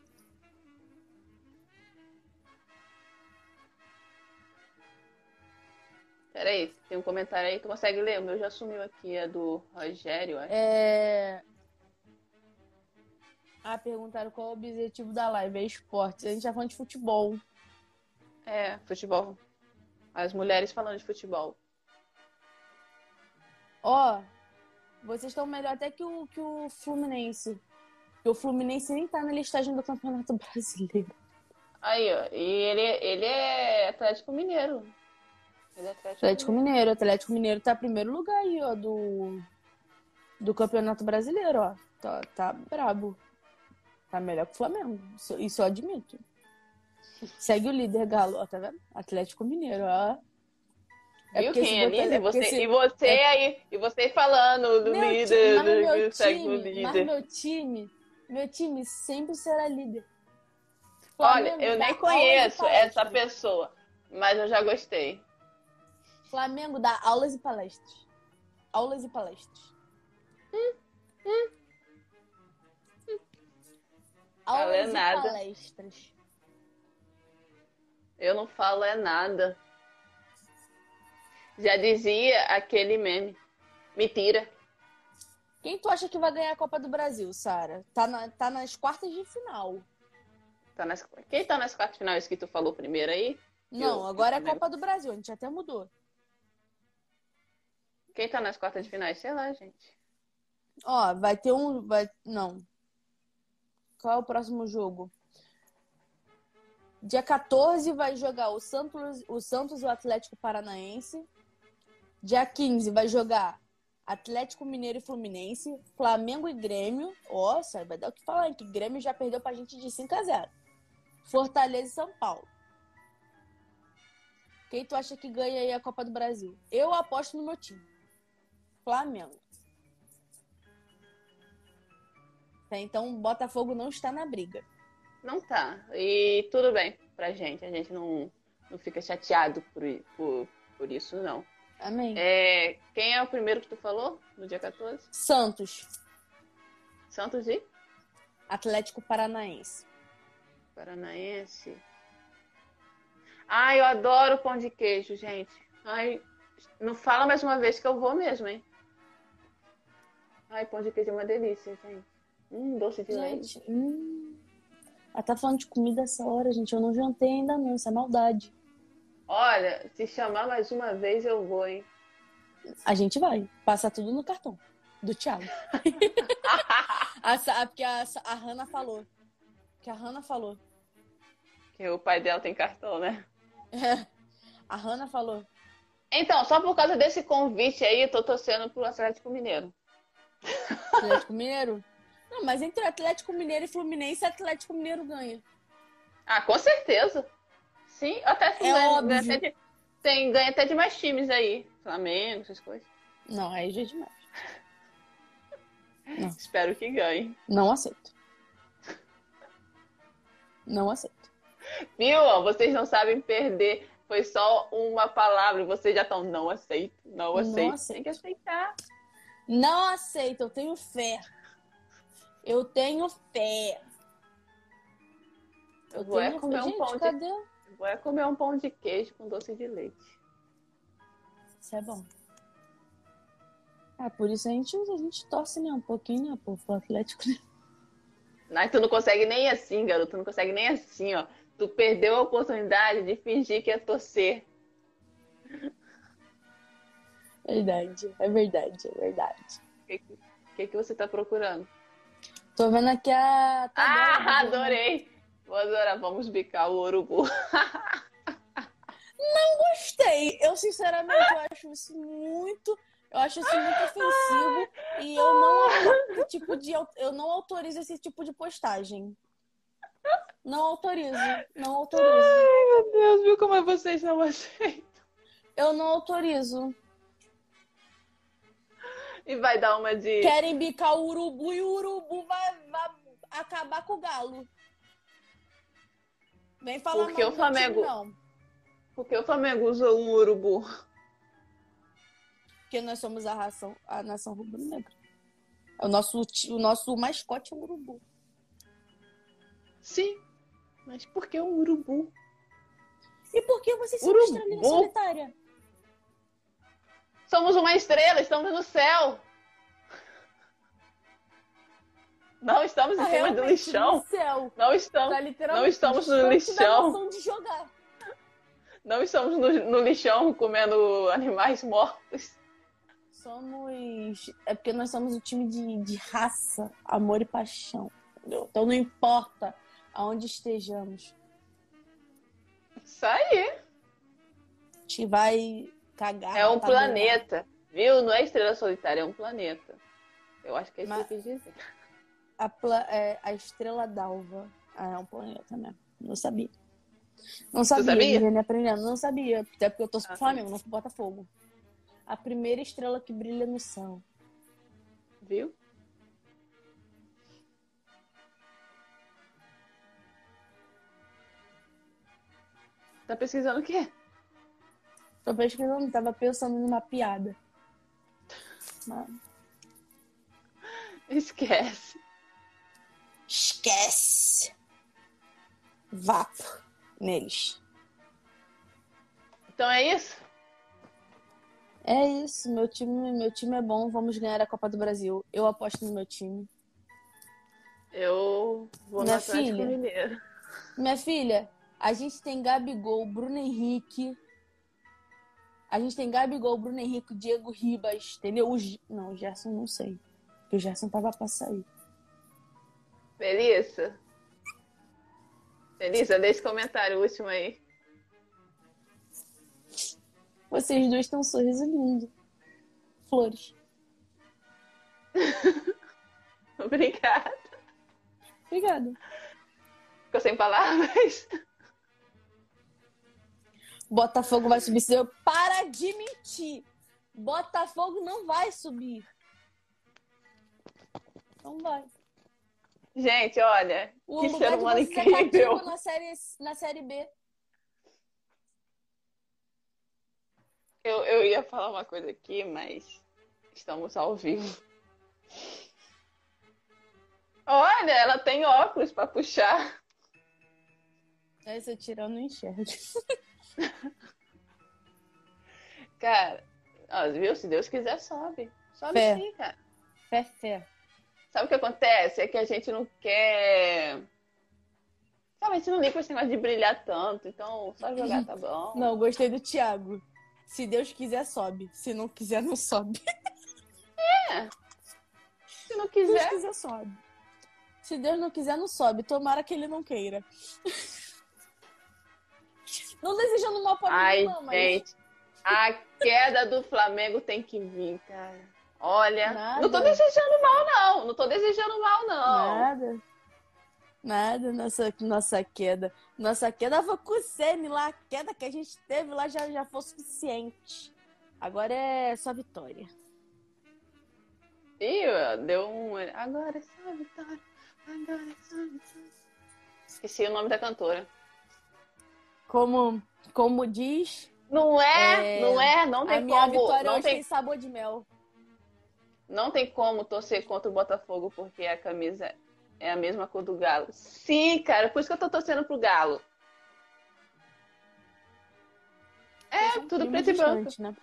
Peraí, tem um comentário aí, tu consegue ler? O meu já sumiu aqui, é do Rogério, acho. É... Ah, perguntaram qual é o objetivo da live. É esportes. A gente já falando de futebol. É, futebol. As mulheres falando de futebol. Ó, vocês estão melhor até que o, que o Fluminense. Porque o Fluminense nem tá na listagem do Campeonato Brasileiro. Aí, ó. E ele, ele é Atlético Mineiro. É Atlético, Atlético Mineiro. Mineiro. Atlético Mineiro tá em primeiro lugar aí, ó, do, do Campeonato Brasileiro, ó. Tá, tá brabo. Tá melhor que o Flamengo. Isso, isso eu admito. Segue o líder, Galo, ó, tá vendo? Atlético Mineiro, ó. É Viu quem é líder? É você. E você é... aí, e você falando do meu líder, time, do, meu time, líder. Mas meu time, meu time sempre será líder. Flamengo Olha, eu nem conheço essa pessoa, mas eu já gostei. Flamengo dá aulas e palestras. Aulas e palestras. Hum, hum. hum. Aulas é e nada. palestras. Eu não falo é nada. Já dizia aquele meme. Mentira. Quem tu acha que vai ganhar a Copa do Brasil, Sara? Tá, na, tá nas quartas de final. Tá nas, quem tá nas quartas de final? Esse que tu falou primeiro aí? Não, eu, agora é a Copa do Brasil. A gente até mudou. Quem tá nas quartas de final? Sei lá, gente. Ó, vai ter um. Vai, não. Qual é o próximo jogo? Dia 14 vai jogar o Santos, o Santos e o Atlético Paranaense. Dia 15 vai jogar Atlético Mineiro e Fluminense, Flamengo e Grêmio. Nossa, vai dar o que falar, hein? que Grêmio já perdeu pra gente de 5 a 0. Fortaleza e São Paulo. Quem tu acha que ganha aí a Copa do Brasil? Eu aposto no meu time. Flamengo. Então, Botafogo não está na briga. Não tá. E tudo bem pra gente. A gente não, não fica chateado por, por, por isso, não. Amém. É, quem é o primeiro que tu falou no dia 14? Santos. Santos e? Atlético Paranaense. Paranaense. Ai, eu adoro pão de queijo, gente. Ai, não fala mais uma vez que eu vou mesmo, hein? Ai, pão de queijo é uma delícia, gente. Hum, doce de gente, leite. Hum. Ela tá falando de comida essa hora, gente. Eu não jantei ainda não, isso é maldade. Olha, se chamar mais uma vez, eu vou, hein? A gente vai. Passa tudo no cartão do Thiago. a, porque a, a Hanna falou. Que a Hanna falou. Que o pai dela tem cartão, né? É. A Hanna falou. Então, só por causa desse convite aí, eu tô torcendo pro Atlético Mineiro. Atlético Mineiro? Não, mas entre Atlético Mineiro e Fluminense, Atlético Mineiro ganha. Ah, com certeza. Sim, até é ganha, ganha até de, tem, ganha até de mais times aí. Flamengo, essas coisas. Não, aí já é demais. Não. Espero que ganhe. Não aceito. Não aceito. Viu? Vocês não sabem perder. Foi só uma palavra. Vocês já estão, não aceito, não aceito. Não aceito. Tem que aceitar. Não aceito, eu tenho fé. Eu tenho fé. Eu vou tenho é comer fé. um Gente, pão cadê? de... Vou é comer um pão de queijo com doce de leite. Isso é bom. Ah, por isso a gente, a gente torce né, um pouquinho, né, pô, pro Atlético. Não, tu não consegue nem assim, garoto. Tu não consegue nem assim, ó. Tu perdeu a oportunidade de fingir que ia torcer. Verdade, é verdade, é verdade. O que, que, que você tá procurando? Tô vendo aqui a. Ah, adorei! Vou adorar, vamos bicar o urubu. Não gostei. Eu, sinceramente, eu acho isso muito eu acho isso muito ofensivo e eu não tipo de eu não autorizo esse tipo de postagem. Não autorizo, não autorizo. Ai, meu Deus, viu como é vocês não aceitam? Eu não autorizo. E vai dar uma de. Querem bicar o urubu e o urubu vai, vai acabar com o galo. Vem falar Porque o Flamengo. Time, não. Porque o Flamengo usou um urubu. Porque nós somos a, ração, a nação rubro-negra. O nosso, o nosso mascote é um urubu. Sim, mas por que um urubu? E por que você são uma estrelinha solitária? Somos uma estrela, estamos no céu. Não estamos em ah, cima do lixão. Não estamos, tá não estamos no lixão. De jogar. Não estamos no, no lixão comendo animais mortos. Somos. É porque nós somos o time de, de raça, amor e paixão. Entendeu? Então não importa aonde estejamos. Isso aí. A gente vai cagar. É um planeta. Viu? Não é estrela solitária, é um planeta. Eu acho que é isso Mas... que eu quis dizer. A, pla... é, a estrela d'alva ah, é um planeta mesmo. Não sabia. Não sabia, sabia? aprendendo. Não sabia. Até porque eu tô ah, pro Flamengo, não pro Botafogo a primeira estrela que brilha no céu. Viu? Tá pesquisando o quê? Tô pesquisando, tava pensando numa piada. Esquece. Esquece. Vapo neles. Então é isso? É isso, meu time, meu time é bom, vamos ganhar a Copa do Brasil. Eu aposto no meu time. Eu vou minha no Atlético filha, Mineiro. Minha filha, a gente tem Gabigol, Bruno Henrique. A gente tem Gabigol, Bruno Henrique, Diego Ribas, entendeu? O, não, o Gerson não sei. Porque o Gerson tava pra sair. Melissa? Melissa, deixa o comentário último aí. Vocês dois têm um sorriso lindo. Flores. Obrigada. Obrigada. Ficou sem palavras? Botafogo vai subir. Eu para de mentir. Botafogo não vai subir. Não vai. Gente, olha. O que ser humano incrível. Na série, na série B. Eu, eu ia falar uma coisa aqui, mas estamos ao vivo. Olha, ela tem óculos para puxar. Você tirou, não enxerga. cara, ó, viu? Se Deus quiser, sobe. Sobe fé. sim, cara. Fé, fé. Sabe o que acontece? É que a gente não quer. Sabe, a gente não liga com esse negócio de brilhar tanto, então só jogar tá bom. Não, gostei do Thiago. Se Deus quiser, sobe. Se não quiser, não sobe. É. Se não quiser. Se Deus quiser, sobe. Se Deus não quiser, não sobe. Tomara que ele não queira. Não desejando mal pra Ai, não, mas. gente, a queda do Flamengo tem que vir, cara. Olha, Nada. não tô desejando mal, não. Não tô desejando mal, não. Nada. Nada, nossa, nossa queda. Nossa queda foi com o Sene lá. A queda que a gente teve lá já, já foi suficiente. Agora é só vitória. Ih, deu um. Agora é só vitória. Agora é só vitória. Esqueci o nome da cantora. Como, como diz, Não é, É, não é, não a tem minha como. vitória Não tem, sabor de mel. não tem como torcer contra o Botafogo porque a camisa é a mesma cor do Galo. Sim, cara, por isso que eu tô torcendo pro Galo. É, São tudo primos preto e branco. Né?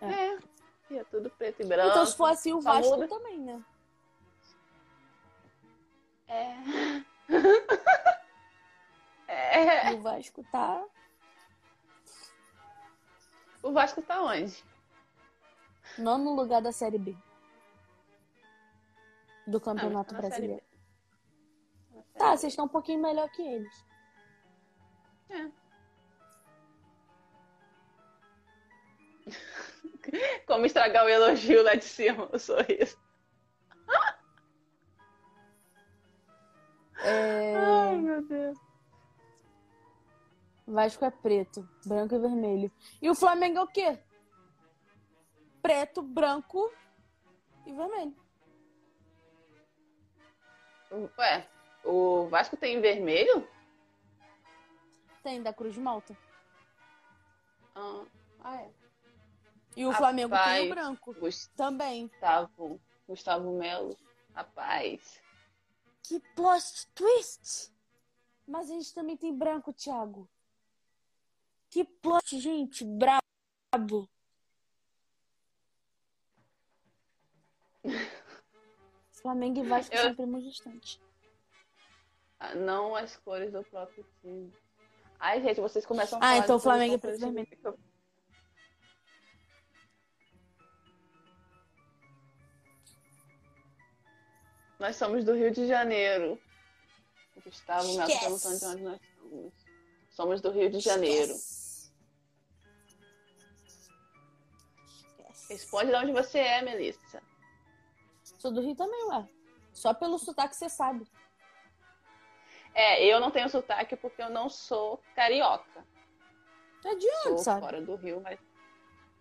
É. É tudo preto e branco. Então, se for assim, o Vasco muda. também, né? É. É. O Vasco tá. O Vasco tá onde? Nono lugar da Série B. Do Ah, Campeonato Série Brasileiro. Tá, vocês estão um pouquinho melhor que eles. É. Como estragar o elogio lá de cima, o sorriso. É... Ai, meu Deus. Vasco é preto, branco e vermelho. E o Flamengo é o quê? Preto, branco e vermelho. Ué, o Vasco tem vermelho? Tem da Cruz de Malta. Ah, ah, é. E o Rapaz. Flamengo tem o branco também. Gustavo, Gustavo Melo. Rapaz. Que plot twist! Mas a gente também tem branco, Thiago. Que plot, gente, brabo. Flamengo e Vasco Eu- são primos distantes. Ah, Não as cores do próprio time. Ai, gente, vocês começam a Ah, então de Flamengo é preto e vermelho. Nós somos do Rio de Janeiro. O Gustavo Melo perguntando de onde nós somos. Somos do Rio de Janeiro. Esquece. Responde de onde você é, Melissa. Sou do Rio também, ué. Só pelo sotaque você sabe. É, eu não tenho sotaque porque eu não sou carioca. É de Sou onde, sabe? fora do Rio, mas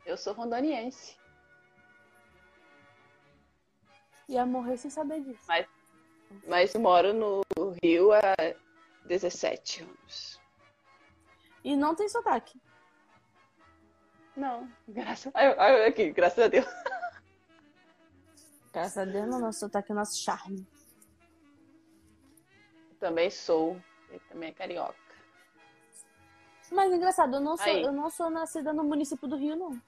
eu sou rondoniense. Ia morrer sem saber disso. Mas moro no Rio há 17 anos. E não tem sotaque. Não, graças ai, ai, aqui, graças a Deus. Graças a Deus, não, nosso sotaque é nosso charme. Também sou. Ele também é carioca. Mas engraçado, eu não sou, Aí. eu não sou nascida no município do Rio, não.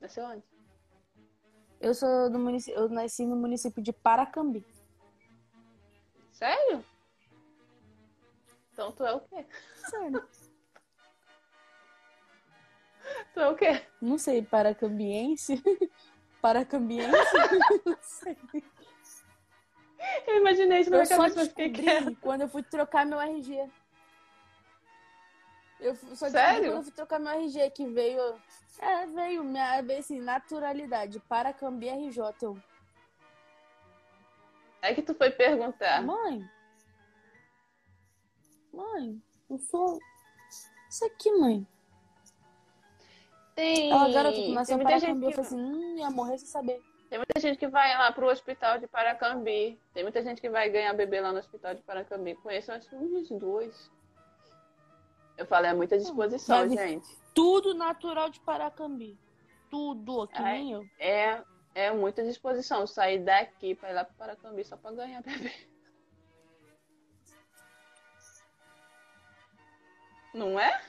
Nasceu onde? Eu sou do município, eu nasci no município de Paracambi. Sério? Então tu é o quê? Sério. Tu é o quê? Não sei, paracambiense? Paracambiense? não sei. Eu imaginei isso na minha cabeça, mas fiquei quieta. quando eu fui trocar meu RG. Eu só Sério? quando eu fui trocar meu RG que veio. É, veio minha assim, naturalidade. Paracambi RJ. Eu, Aí que tu foi perguntar. mãe? Mãe, eu sou. Isso aqui, mãe. Tem, Ela, garota, gente Paracambi. Eu que... falei assim, hum, ia morrer sem saber. Tem muita gente que vai lá pro hospital de Paracambi. Tem muita gente que vai ganhar bebê lá no hospital de Paracambi. Conheço acho que uns dois. Eu falei, é muita disposição, Deve- gente. Tudo natural de Paracambi. Tudo, que Ai. nem eu. É, é muita disposição sair daqui pra ir lá pro Paracambi só pra ganhar bebê. Não é?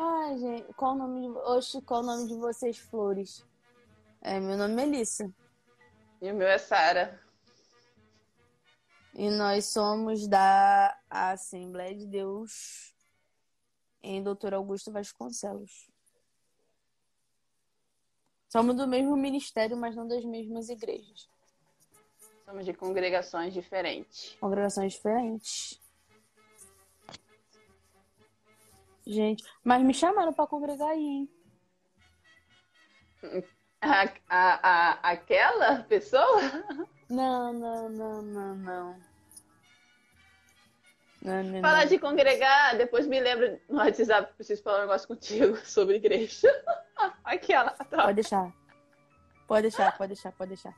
Ai, gente, qual o nome de... Oxe, qual o nome de vocês, flores? É, meu nome é Melissa. E o meu é Sara. E nós somos da Assembleia de Deus em Doutor Augusto Vasconcelos. Somos do mesmo ministério, mas não das mesmas igrejas. Somos de congregações diferentes. Congregações diferentes. Gente, mas me chamaram pra congregar aí, hein? A, a, a, aquela pessoa? Não, não, não, não, não. Não, não, Falar não. de congregar, depois me lembra no WhatsApp, preciso falar um negócio contigo sobre igreja. Aquela. Tá. Pode deixar. Pode deixar, pode deixar, pode deixar.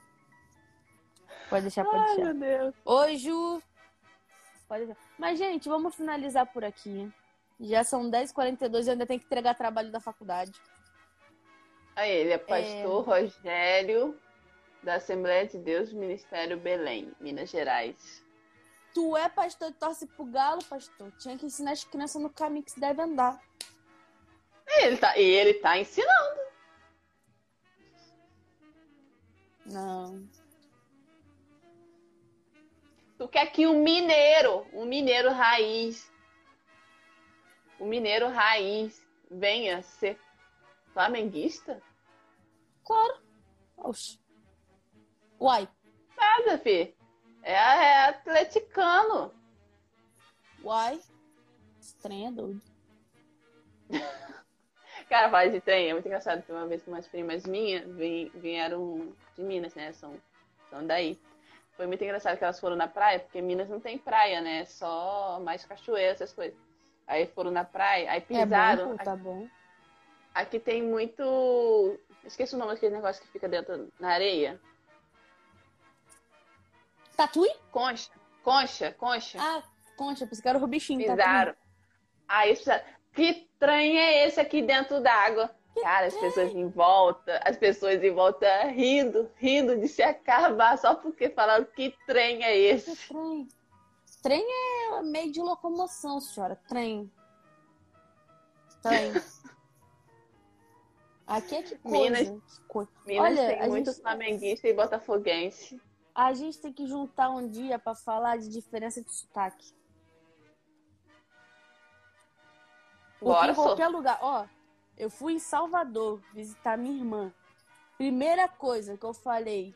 Pode deixar, pode Ai, deixar. meu Deus. Oi, Ju. Pode deixar. Mas, gente, vamos finalizar por aqui. Já são 10h42 e ainda tenho que entregar trabalho da faculdade. Aí, ele é pastor Rogério, da Assembleia de Deus, Ministério Belém, Minas Gerais. Tu é pastor e torce pro galo, pastor. Tinha que ensinar as crianças no caminho que se deve andar. E ele tá, e ele tá ensinando. Não. Tu quer que um mineiro, um mineiro raiz, um mineiro raiz venha ser flamenguista? Claro. Oxi. Uai. Nada, fi. É, é atleticano. Uai. Estranho é doido. Cara, falar de trem é muito engraçado, porque uma vez que umas primas minhas vieram de Minas, né? São, são daí. Foi muito engraçado que elas foram na praia, porque Minas não tem praia, né? Só mais cachoeira, essas coisas. Aí foram na praia, aí É pisaram. bom, pô, tá bom. Aqui tem muito. Esqueci o nome daquele negócio que fica dentro na areia. Tatuí? Concha. Concha, concha. Ah, concha, que era o bichinho. pisaram. Aí eles pisaram. Que trem é esse aqui dentro d'água? Cara, as pessoas em volta, as pessoas em volta rindo, rindo de se acabar só porque falaram que trem é Que esse. trem? Trem é meio de locomoção, senhora. Trem. Trem. Aqui é que coisa. Minas- que coisa. Minas Olha, tem a muito gente- flamenguista e botafoguense. A gente tem que juntar um dia pra falar de diferença de sotaque. Porque Bora, em só. qualquer lugar, ó, eu fui em Salvador visitar minha irmã. Primeira coisa que eu falei,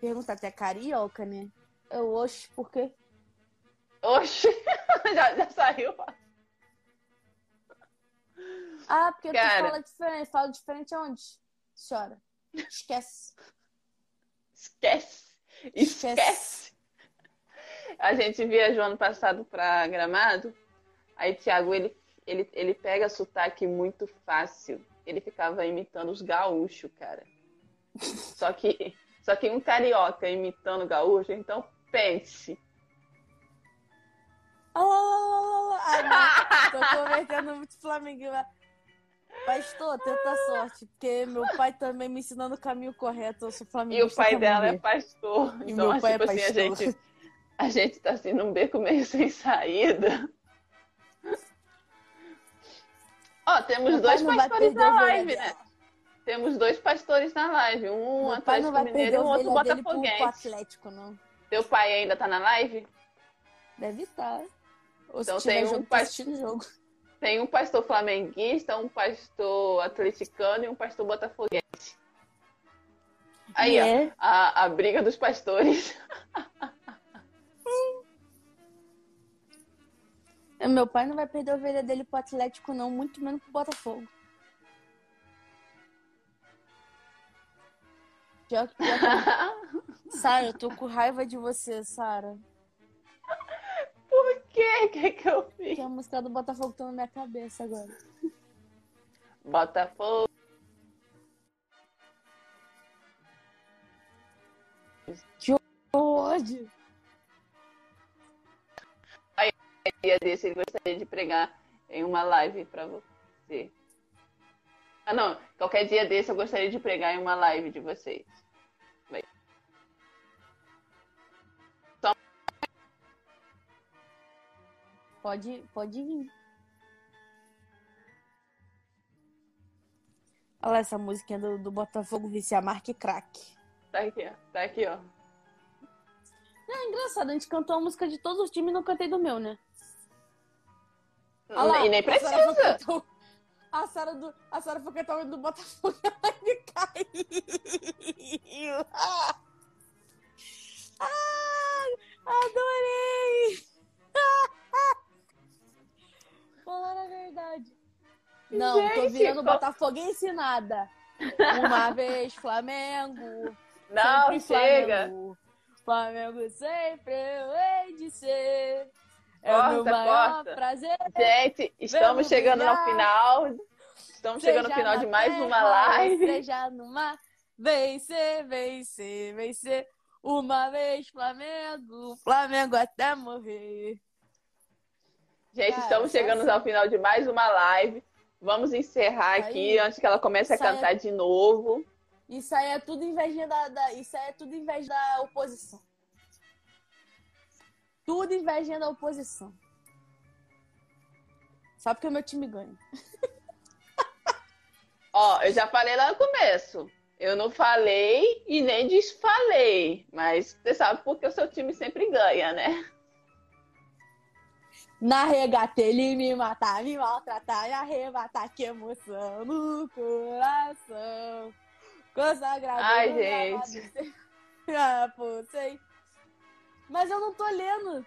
pergunta até carioca, né? Eu, oxe, por quê? Oxi, já, já saiu. Ah, porque Cara. tu fala diferente. Fala diferente aonde? Senhora. Esquece. Esquece. Esquece. Esquece. A gente viajou ano passado pra Gramado. Aí, Thiago, ele, ele, ele pega sotaque muito fácil. Ele ficava imitando os gaúchos, cara. Só que, só que um carioca imitando gaúcho, então pense. Oh, ai, não. Tô convertendo muito Flamengo. Pastor, tenta sorte, porque meu pai também me ensinando o caminho correto. Eu sou E flamenguista. o pai dela é pastor. E Então, meu pai é tipo assim, a pastor. gente, a gente tá assim num beco meio sem saída. Ó, temos Meu dois pastores na live, né? Temos dois pastores na live. Um Atlético Mineiro e o outro pro, pro Botafoguense. Atlético, não. Teu pai ainda tá na live? Deve estar. Ou Então se tem um tá pas- assistindo o jogo. Tem um pastor flamenguista, um pastor atleticano e um pastor botafoguense. Aí, E ó, é. a, a briga dos pastores. Meu pai não vai perder a ovelha dele pro Atlético, não, muito menos pro Botafogo. Pior, que- pior que- Sara, eu tô com raiva de você, Sara. Quê? O que, que eu fiz? Porque a música do Botafogo tá na minha cabeça agora. Botafogo. Pode. dia desse ele gostaria de pregar em uma live pra você. Ah, não. Qualquer dia desse eu gostaria de pregar em uma live de vocês. Pode, pode vir. Olha lá essa musiquinha do, do Botafogo Vicia Marque Crack. Tá aqui, ó. Tá aqui, ó. É engraçado, a gente cantou a música de todos os times e não cantei do meu, né? Olha lá, e nem precisa. A Sara, do, a Sara foi cantar o do Botafogo e ela caiu. Ah, Ai, adorei! Falaram no Botafogo ensinada. Uma vez Flamengo. Não, chega. Flamengo. Flamengo sempre eu hei de ser. É corta, o meu maior corta. prazer. Gente, estamos Vamos chegando brilhar. no final. Estamos chegando no Seja final na de mais uma terra, live. Seja no mar. Vencer, vencer, vencer. Uma vez Flamengo, Flamengo até morrer. Gente, Cara, estamos chegando assim. ao final de mais uma live. Vamos encerrar Aí, aqui antes que ela comece a sai- cantar de novo. Isso aí é tudo invejinha da, da- Isso aí é tudo inveja da oposição. Tudo invejinha da oposição. Só porque o meu time ganha. Ó, eu já falei lá no começo. Eu não falei e nem desfalei. Mas você sabe porque o seu time sempre ganha, né? Na regata ele me matar, me maltratar, me arrebatar, que emoção no coração. Consagrado. Ai, no gramado, gente. Ah, pô, sei. Mas eu não tô lendo.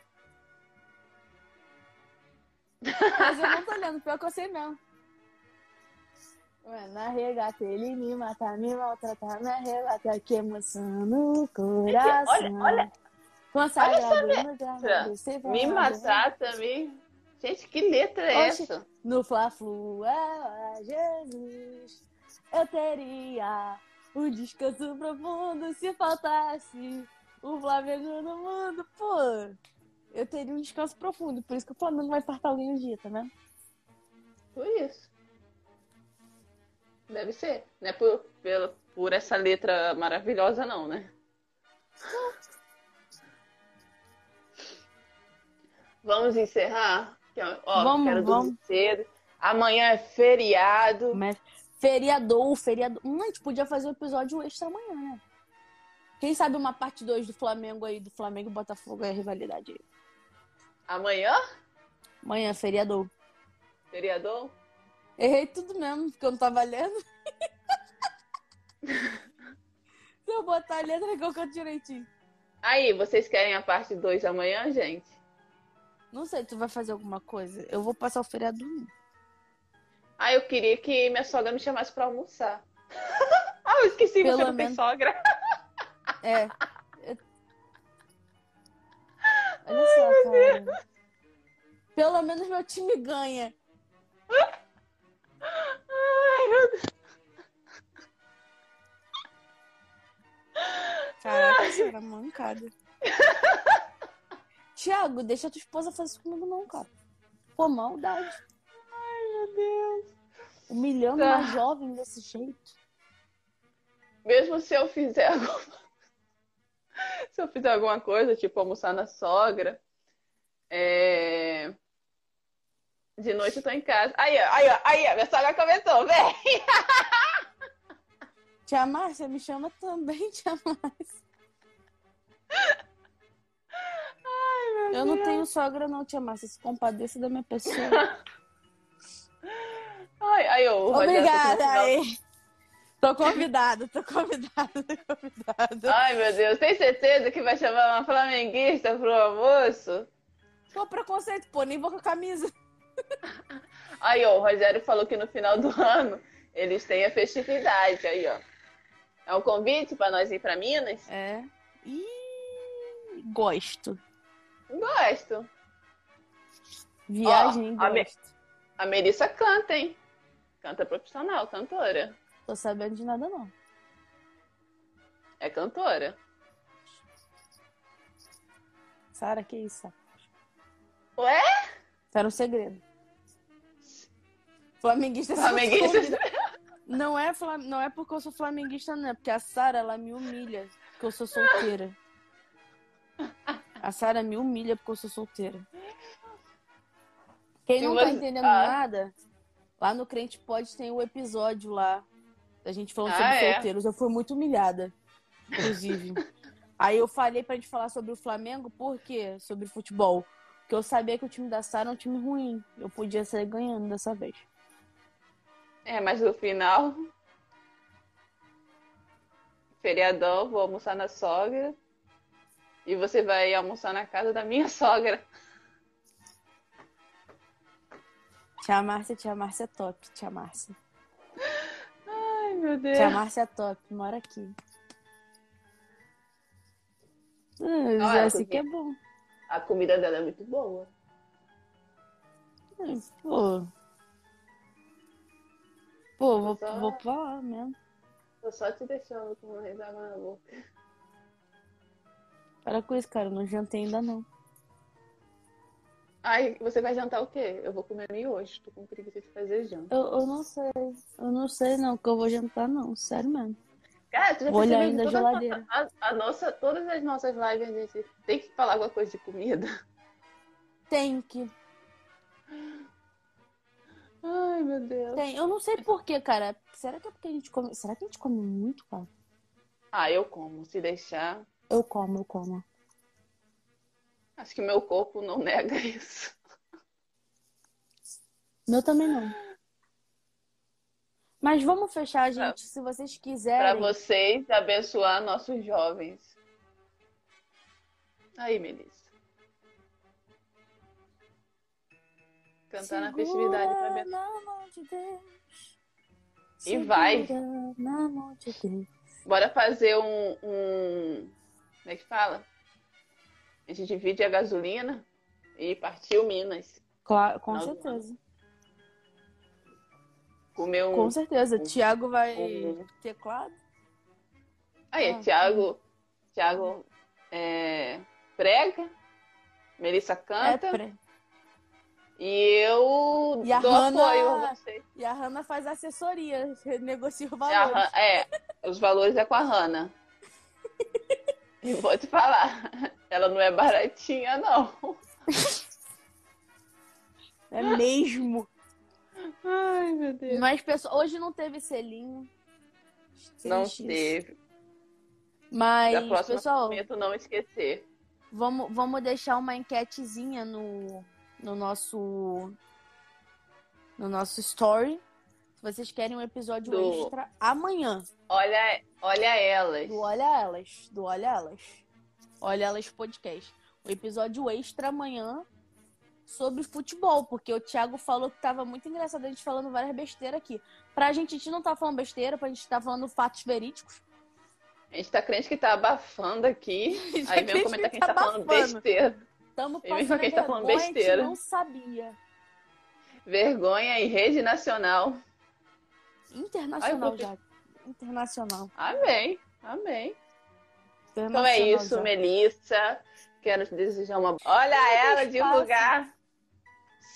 Mas eu não tô lendo, pior que eu sei mesmo. Ué, Na regata ele me matar, me maltratar, me arrebatar, que emoção no coração. Olha, olha. Consagrado sei Me maltrata, me. Gente, que letra é Oxe. essa? No Fla-Flu, ah, Jesus, eu teria um descanso profundo se faltasse o Flamengo no mundo. Pô, eu teria um descanso profundo, por isso que o Flamengo vai fartar alguém um dia, tá vendo? Por isso. Deve ser. Não é por, pela- por essa letra maravilhosa, não, né? Vamos encerrar? Ó, Vamos, quero vamos. cedo. Amanhã é feriado. Mas feriador, feriador. Hum, a gente podia fazer um episódio extra amanhã, né? Quem sabe uma parte 2 do Flamengo aí, do Flamengo e Botafogo é a rivalidade aí. Amanhã? Amanhã, feriador. Feriador? Errei tudo mesmo, porque eu não tava lendo. Se eu botar a letra que eu canto direitinho. Aí, vocês querem a parte 2 amanhã, gente? Não sei, tu vai fazer alguma coisa? Eu vou passar o feriado. Ah, eu queria que minha sogra me chamasse pra almoçar. ah, eu esqueci, Pelo você não tem menos- sogra. É. Eu- Olha só, cara. Pelo menos meu time ganha. Ai, meu Deus. Caraca, isso era mancada. Tiago, deixa tua esposa fazer isso comigo não, cara. Pô, maldade. Ai, meu Deus. Humilhando Tá. uma jovem desse jeito. Mesmo se eu fizer alguma... se eu fizer alguma coisa, tipo almoçar na sogra, é... de noite eu tô em casa. Aí, ó, aí, ó, aí, ó, minha sogra começou, vem! Tia Márcia, me chama também, Tia Márcia. Ai, Eu não tenho sogra, não, Tia Márcia. Se compadeça da minha pessoa. Ai, Rogério tá Obrigada, aí. Tô convidada, tô convidada, tô convidada. Ai, meu Deus, tem certeza que vai chamar uma flamenguista pro almoço? Pô, preconceito, pô, nem vou com a camisa. Aí, ó, o Rogério falou que no final do ano eles têm a festividade. Aí, ó. É um convite pra nós ir pra Minas? É. Ih, gosto. Gosto. Viagem, Ó, a me-. A Melissa canta, hein? Canta profissional, cantora. Tô sabendo de nada, não. É cantora. Sara, que isso? Ué? Era um segredo. Flamenguista. Flamenguista. Não é, flam... não é porque eu sou flamenguista, não. É porque a Sara, ela me humilha porque eu sou solteira. A Sara me humilha porque eu sou solteira. Quem não tá entendendo ah. nada, lá no Crente Pode tem o episódio lá da gente falando Ah, sobre é? solteiros. Eu fui muito humilhada, inclusive. Aí eu falei pra gente falar sobre o Flamengo, por quê? Sobre futebol. Porque eu sabia que o time da Sara é um time ruim. Eu podia sair ganhando dessa vez. É, mas no final. Feriadão, vou almoçar na sogra. E você vai almoçar na casa da minha sogra. Tia Márcia, tia Márcia é top, tia Márcia. meu Deus. Que a Márcia é top, mora aqui. Hum, Olha, assim que é bom. A comida dela é muito boa. Pô. Pô, vou, só... vou pra lá mesmo. Tô só te deixando com uma risada na boca. Para com isso, cara. Não jantei ainda não. Ai, você vai jantar o quê? Eu vou comer hoje. Tô com preguiça de fazer janta. Eu, eu não sei. Eu não sei não que eu vou jantar não. Sério mesmo. Cara, tu já vou olhar ainda a geladeira. A, a, nossa, todas as nossas lives, a gente tem que falar alguma coisa de comida. Tem que. Ai, meu Deus. Tem. Eu não sei porquê, cara. Será que é porque a gente come. Será que a gente come muito, cara? Ah, eu como. Se deixar. Eu como, eu como. Acho que meu corpo não nega isso. Meu também não. Mas vamos fechar, gente, pra, se vocês quiserem. Para vocês abençoar nossos jovens. Aí, Melissa. Cantar Segura na festividade para abençoar. Na mão de Deus. E vai. Na mão de Deus. Bora fazer um, um. Como é que fala? A gente divide a gasolina e partiu Minas. Claro, com certeza. Comer um, com certeza. Um, Tiago vai um... teclado. Aí, ah, Tiago, Tiago é, prega, Melissa canta. É pre... E eu e dou Hannah... apoio a você. E a Hanna faz assessoria, negocia o valor. É, os valores é com a Hanna. E vou te falar, ela não é baratinha, não. É mesmo. Ai, meu Deus. Mas pessoal, hoje não teve selinho. Não teve. Mas, pessoal, não esquecer. Vamos, vamos deixar uma enquetezinha no, no nosso no nosso story. Se vocês querem um episódio do... extra amanhã. Olha, olha elas. Do Olha Elas. Do Olha Elas. Olha Elas Podcast. O episódio extra amanhã sobre futebol, porque o Thiago falou que tava muito engraçado a gente falando várias besteiras aqui. Pra gente, a gente não tá falando besteira, pra gente tá falando fatos verídicos. A gente tá crente que tá abafando aqui. Aí vem comentar que a gente tá, tá falando besteira. Tamo passando que a gente tá falando besteira. A gente não sabia. Vergonha em rede nacional. Internacional Ai, já. Internacional. Amém. Amém. Então é isso, já. Melissa. Quero te desejar uma. Olha ela divulgar.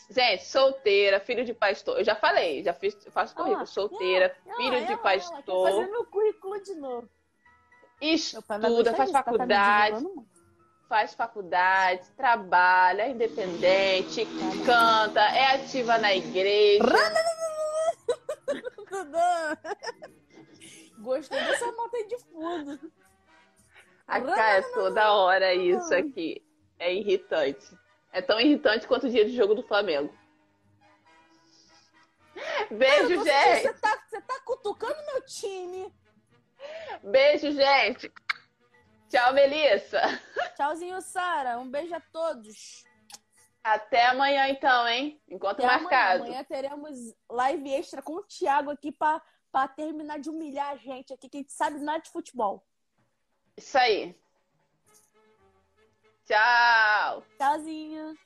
Gente, solteira, filho de pastor. Eu já falei, já fiz, faço currículo. Ah, solteira, ela, filho ela, de pastor. Ela, fazer meu currículo de novo. Estuda, faz tá faculdade. Tá faz faculdade, trabalha, é independente, canta, é ativa na igreja. Gostei dessa nota de fundo. A cara é toda hora isso aqui. É irritante. É tão irritante quanto o dia de jogo do Flamengo. Beijo, gente. Você tá, você tá cutucando meu time. Beijo, gente. Tchau, Melissa. Tchauzinho, Sara. Um beijo a todos. Até amanhã, então, hein? Encontro Até marcado. Amanhã, amanhã teremos live extra com o Thiago aqui para terminar de humilhar a gente aqui, que a gente sabe nada de futebol. Isso aí. Tchau. Tchauzinho.